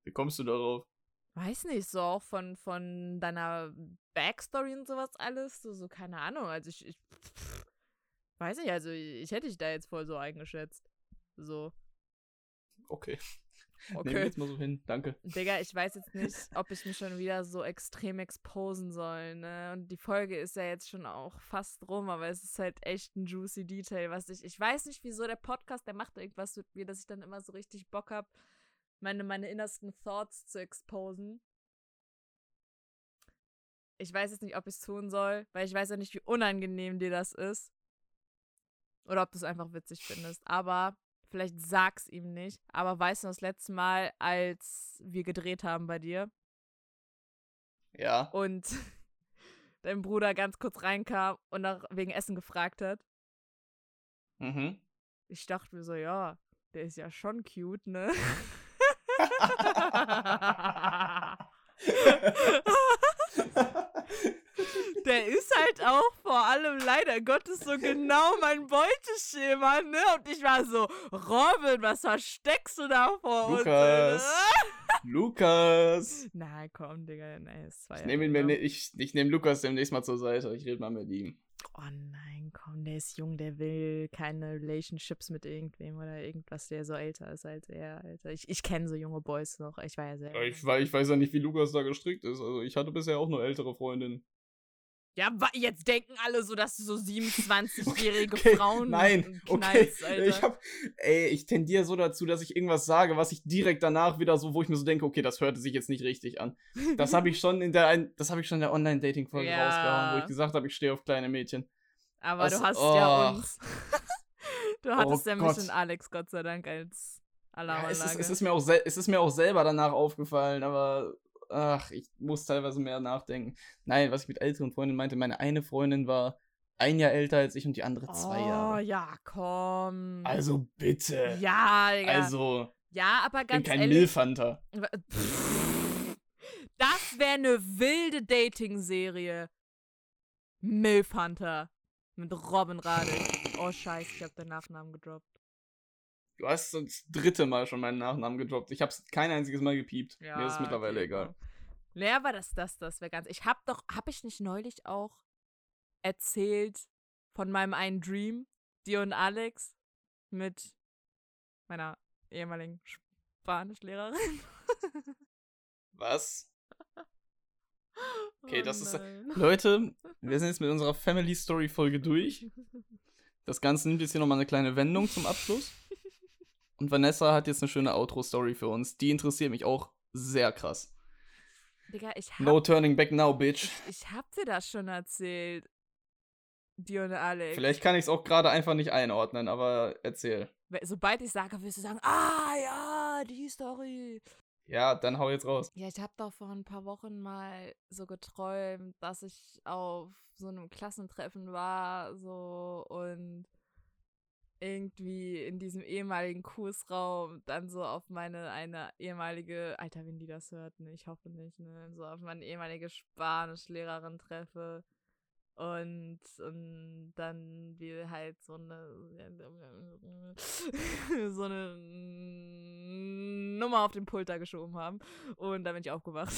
Wie kommst du darauf? Weiß nicht, so auch von, von deiner Backstory und sowas alles, so, so keine Ahnung. Also ich, ich weiß nicht, also ich hätte dich da jetzt voll so eingeschätzt. So, Okay. Nehmen okay. jetzt mal so hin. Danke. Digga, ich weiß jetzt nicht, ob ich mich schon wieder so extrem exposen soll, ne? Und die Folge ist ja jetzt schon auch fast rum, aber es ist halt echt ein juicy Detail, was ich. Ich weiß nicht, wieso der Podcast, der macht irgendwas mit mir, dass ich dann immer so richtig Bock hab, meine, meine innersten Thoughts zu exposen. Ich weiß jetzt nicht, ob ich es tun soll, weil ich weiß ja nicht, wie unangenehm dir das ist. Oder ob du es einfach witzig findest. Aber vielleicht sag's ihm nicht. Aber weißt du, das letzte Mal, als wir gedreht haben bei dir Ja. und dein Bruder ganz kurz reinkam und nach wegen Essen gefragt hat, Mhm. ich dachte mir so, ja, der ist ja schon cute, ne? Der ist halt auch vor allem leider Gottes so genau mein Beuteschema, ne? Und ich war so, Robin, was versteckst du da vor Lukas. uns? Lukas. Nein, komm, Digga, nein, es war Ich ja nehme ihn mir, genau- ne- ich, ich nehme Lukas demnächst mal zur Seite. Ich rede mal mit ihm. Oh nein, komm, der ist jung, der will keine Relationships mit irgendwem oder irgendwas, der so älter ist als er, Alter. Ich, ich kenne so junge Boys noch, ich war ja selber. Ich, ich weiß ja nicht, wie Lukas da gestrickt ist. Also ich hatte bisher auch nur ältere Freundinnen. Ja, jetzt denken alle so, dass du so 27-jährige Okay, Frauen Nein, okay. knallst, Alter. Ich hab, ey, ich tendiere so dazu, dass ich irgendwas sage, was ich direkt danach wieder so, wo ich mir so denke, okay, das hörte sich jetzt nicht richtig an. Das habe ich schon in der, das habe ich schon in der Online-Dating-Folge Ja. rausgehauen, wo ich gesagt habe, ich stehe auf kleine Mädchen. Aber Was- du hast ja oh. uns. du hattest Oh ja mich und Alex, Gott sei Dank, als Ja, Alarmanlage. es, ist, es, ist mir auch es ist mir auch selber danach aufgefallen, aber ach, ich muss teilweise mehr nachdenken. Nein, was ich mit älteren Freundinnen meinte, meine eine Freundin war ein Jahr älter als ich und die andere zwei oh, Jahre. ja, komm. Also bitte. ja, Digga. Also, ja, aber ich bin ganz kein ehrlich. Milfhunter. Das wäre eine wilde Dating-Serie. Milf Hunter. Mit Robin Radek. Oh, scheiße, ich habe den Nachnamen gedroppt. Du hast das dritte Mal schon meinen Nachnamen gedroppt. Ich hab's kein einziges Mal gepiept. Mir ist es mittlerweile okay, egal. Naja, war das das, das wäre ganz. Ich hab doch, hab ich nicht neulich auch erzählt von meinem einen Dream, dir und Alex, mit meiner ehemaligen Spanischlehrerin? Was? Okay, Oh das ist-. Leute, wir sind jetzt mit unserer Family Story Folge durch. Das Ganze nimmt jetzt hier nochmal eine kleine Wendung zum Abschluss. Und Vanessa hat jetzt eine schöne Outro-Story für uns. Die interessiert mich auch sehr krass. Digga, ich hab, No turning back now, bitch. ich, ich hab dir das schon erzählt. Dir und Alex. Vielleicht kann ich es auch gerade einfach nicht einordnen, aber erzähl. Sobald ich sage, wirst du sagen, ah ja, die Story. Ja, dann hau jetzt raus. Ja, ich habe doch vor ein paar Wochen mal so geträumt, dass ich auf so einem Klassentreffen war, so und irgendwie in diesem ehemaligen Kursraum dann so auf meine eine ehemalige, Alter, wenn die das hört, ne, ich hoffe nicht, ne, so auf meine ehemalige Spanischlehrerin treffe und, und dann wir halt so eine so eine Nummer auf den Pulter geschoben haben und dann bin ich aufgewacht.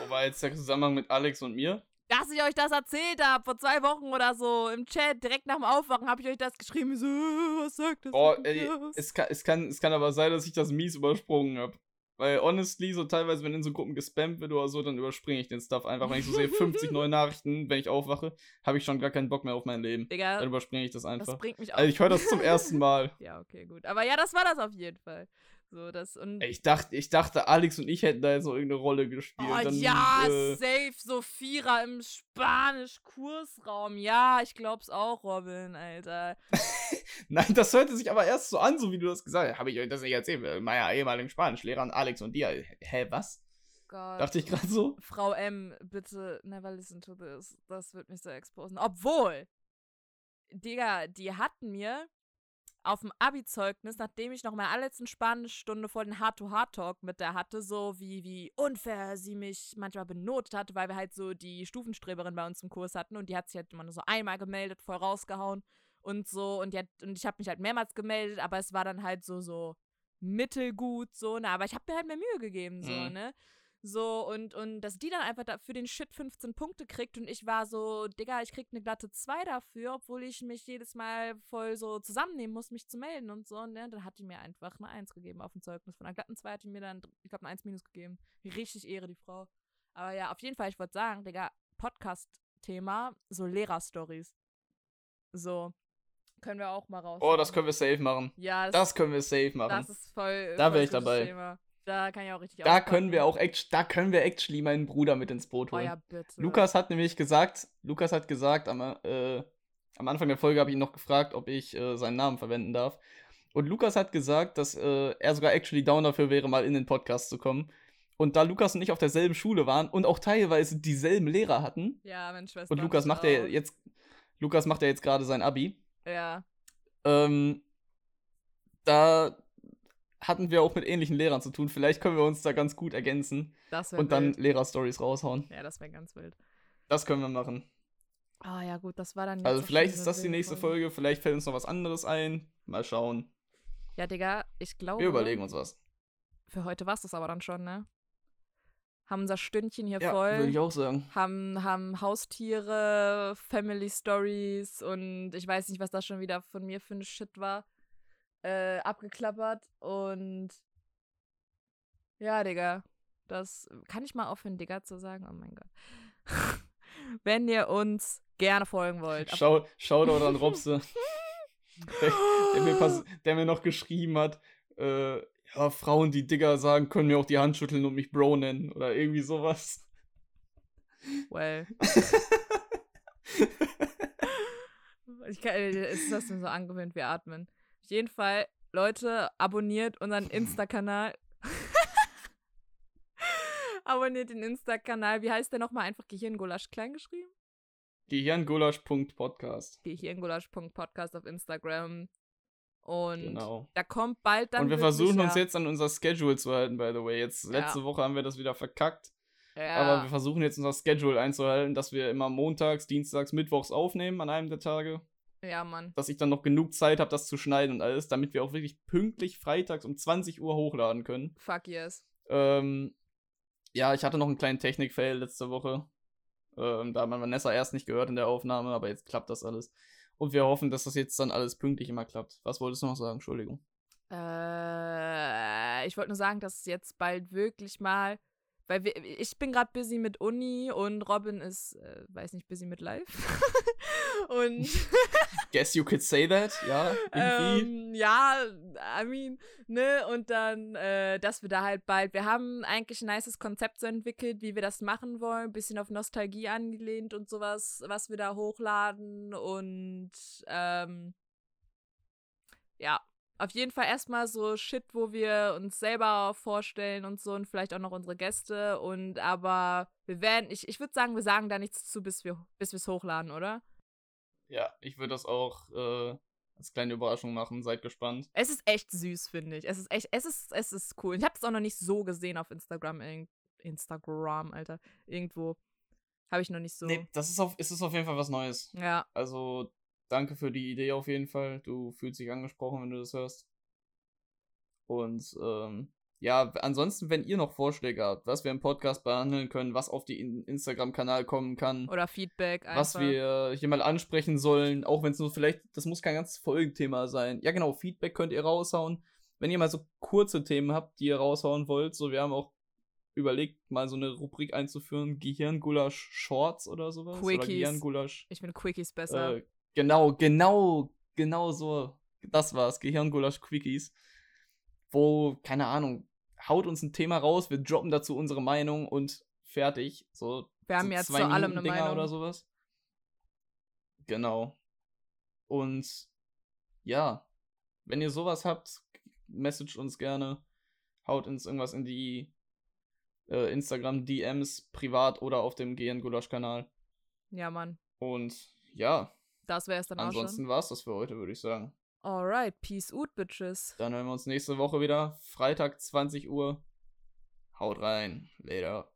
Wo war jetzt der Zusammenhang mit Alex und mir? Dass ich euch das erzählt habe, vor zwei Wochen oder so, im Chat, direkt nach dem Aufwachen, habe ich euch das geschrieben. So, "Äh, was sagt das? Oh, ey, mir?" es kann, es, kann, es kann aber sein, dass ich das mies übersprungen habe. Weil honestly, so teilweise, wenn in so Gruppen gespammt wird oder so, dann überspringe ich den Stuff einfach. Wenn ich so sehe, 50 neue Nachrichten, wenn ich aufwache, habe ich schon gar keinen Bock mehr auf mein Leben. Digga, Dann überspringe ich das das einfach. bringt mich auch. Also ich höre das zum ersten Mal. ja, okay, gut. Aber ja, das war das auf jeden Fall. So, das und. Ich dachte, ich dachte, Alex und ich hätten da jetzt so irgendeine Rolle gespielt. Oh dann, ja, äh, safe, so Vierer im Spanisch-Kursraum. Ja, ich glaub's auch, Robin, Alter. Nein, das hörte sich aber erst so an, so wie du das gesagt hast. Habe ich euch das nicht erzählt? Meiner ehemaligen Spanischlehrer Alex und dir. Hä, was? Gott. Dachte ich gerade so? Frau M, bitte never listen to this. Das wird mich so exposen. Obwohl, Digga, die hatten mir auf dem Abi-Zeugnis, nachdem ich noch meine allerletzten Spanischstunde vor den Hard-to-Hard-Talk mit der hatte, so wie, wie unfair sie mich manchmal benotet hatte, weil wir halt so die Stufenstreberin bei uns im Kurs hatten und die hat sich halt immer nur so einmal gemeldet, voll rausgehauen und so und, die hat, und ich habe mich halt mehrmals gemeldet, aber es war dann halt so, so mittelgut, so, ne, aber ich habe mir halt mehr Mühe gegeben, so, Mhm. ne. So, und, und dass die dann einfach da für den Shit 15 Punkte kriegt und ich war so, Digga, ich krieg eine glatte 2 dafür, obwohl ich mich jedes Mal voll so zusammennehmen muss, mich zu melden und so, ne? Dann hat die mir einfach eine 1 gegeben auf dem Zeugnis. Von einer glatten 2 hat die mir dann, ich glaube, eine 1 minus gegeben. Richtig Ehre, die Frau. Aber ja, auf jeden Fall, ich wollte sagen, Digga, Podcast-Thema, so Lehrerstories. So, können wir auch mal raus. Oh, das können wir safe machen. Ja, das, Das können wir safe machen. das ist voll. Da voll wär ich dabei. Thema. Da kann ich auch richtig da können wir auch act da können wir actually meinen Bruder mit ins Boot Oh holen. ja, bitte. Lukas hat nämlich gesagt, Lukas hat gesagt, am, äh, am Anfang der Folge habe ich ihn noch gefragt, ob ich äh, seinen Namen verwenden darf. Und Lukas hat gesagt, dass äh, er sogar actually down dafür wäre, mal in den Podcast zu kommen. Und da Lukas und ich auf derselben Schule waren und auch teilweise dieselben Lehrer hatten, Ja, meine Schwester. und Lukas macht ja jetzt, Lukas macht ja jetzt gerade sein Abi, Ja. ähm, da hatten wir auch mit ähnlichen Lehrern zu tun. Vielleicht können wir uns da ganz gut ergänzen Das und dann. Lehrerstories raushauen. Ja, das wäre ganz wild. Das können wir machen. Ah ja, gut, das war dann jetzt Also vielleicht ist das die nächste Folge, vielleicht fällt uns noch was anderes ein. Mal schauen. Ja, Digga, ich glaube. Wir überlegen uns was. Für heute war es das aber dann schon, ne? Haben unser Stündchen hier Ja, voll. würde ich auch sagen. haben, haben Haustiere, Family Stories und ich weiß nicht, was das schon wieder von mir für ein Shit war, äh, abgeklappert und ja, Digga, das kann ich mal aufhören, Digga zu sagen? Oh mein Gott. Wenn ihr uns gerne folgen wollt. Schau, Shoutout an Robse, der, der, mir der mir noch geschrieben hat, äh, ja, Frauen, die Digger sagen, können mir auch die Hand schütteln und mich Bro nennen oder irgendwie sowas. Well. Ich kann, äh, ist das mir so angewöhnt, wir atmen. Auf jeden Fall, Leute, abonniert unseren Insta-Kanal. abonniert den Insta-Kanal. Wie heißt der nochmal? Einfach Gehirngulasch klein geschrieben? Gehirngulasch.podcast. Gehirngulasch.podcast auf Instagram. Und Genau. da kommt bald dann. und wir versuchen ja, uns jetzt an unser Schedule zu halten, by the way. Jetzt, Ja. letzte Woche haben wir das wieder verkackt. Ja, Aber wir versuchen jetzt unser Schedule einzuhalten, dass wir immer montags, dienstags, mittwochs aufnehmen an einem der Tage. Ja, Mann. Dass ich dann noch genug Zeit habe, das zu schneiden und alles, damit wir auch wirklich pünktlich freitags um 20 Uhr hochladen können. Fuck yes. Ähm, ja, ich hatte noch einen kleinen Technik-Fail letzte Woche. Ähm, da hat man Vanessa erst nicht gehört in der Aufnahme, aber jetzt klappt das alles. Und wir hoffen, dass das jetzt dann alles pünktlich immer klappt. Was wolltest du noch sagen? Entschuldigung. Äh, ich wollte nur sagen, dass jetzt bald wirklich mal, weil wir, ich bin gerade busy mit Uni und Robin ist, äh, weiß nicht, busy mit Live. und Guess you could say that, ja, irgendwie. ähm, ja, I mean, ne, und dann, äh, dass wir da halt bald, wir haben eigentlich ein nices Konzept so entwickelt, wie wir das machen wollen, bisschen auf Nostalgie angelehnt und sowas, was wir da hochladen und, ähm, ja, auf jeden Fall erstmal so Shit, wo wir uns selber vorstellen und so und vielleicht auch noch unsere Gäste und aber wir werden, ich, ich würde sagen, wir sagen da nichts zu, bis wir bis wir es hochladen, oder? Ja, ich würde das auch äh, als kleine Überraschung machen. Seid gespannt. Es ist echt süß, finde ich. Es ist echt, es ist, es ist cool. Ich habe es auch noch nicht so gesehen auf Instagram. Instagram, Alter. Irgendwo. Habe ich noch nicht so. Nee, das ist auf, ist es auf jeden Fall was Neues. Ja, Also, danke für die Idee auf jeden Fall. Du fühlst dich angesprochen, wenn du das hörst. Und ähm, ja, ansonsten, wenn ihr noch Vorschläge habt, was wir im Podcast behandeln können, was auf den Instagram-Kanal kommen kann, oder Feedback einfach. was wir hier mal ansprechen sollen, auch wenn es nur vielleicht, das muss kein ganzes Folgenthema sein. Ja, genau, Feedback könnt ihr raushauen. wenn ihr mal so kurze Themen habt, die ihr raushauen wollt, so wir haben auch überlegt, mal so eine Rubrik einzuführen, Gehirngulasch Shorts oder sowas. Oder Quickies. Gehirngulasch. Ich finde Quickies besser. Äh, genau, genau, genau so. Das war's, Gehirngulasch Quickies. Wo, keine Ahnung, haut uns ein Thema raus, wir droppen dazu unsere Meinung und fertig. So, Wir haben so jetzt zwei zu allem eine Dinger Meinung. oder sowas. Genau. Und ja, wenn ihr sowas habt, message uns gerne. Haut uns irgendwas in die äh, Instagram DMs privat oder auf dem GN Gulasch Kanal. Ja, Mann. Und ja, Das wäre es dann auch ansonsten schon. war's das für heute, würde ich sagen. Alright, peace out, bitches. Dann hören wir uns nächste Woche wieder. Freitag 20 Uhr. Haut rein. Later.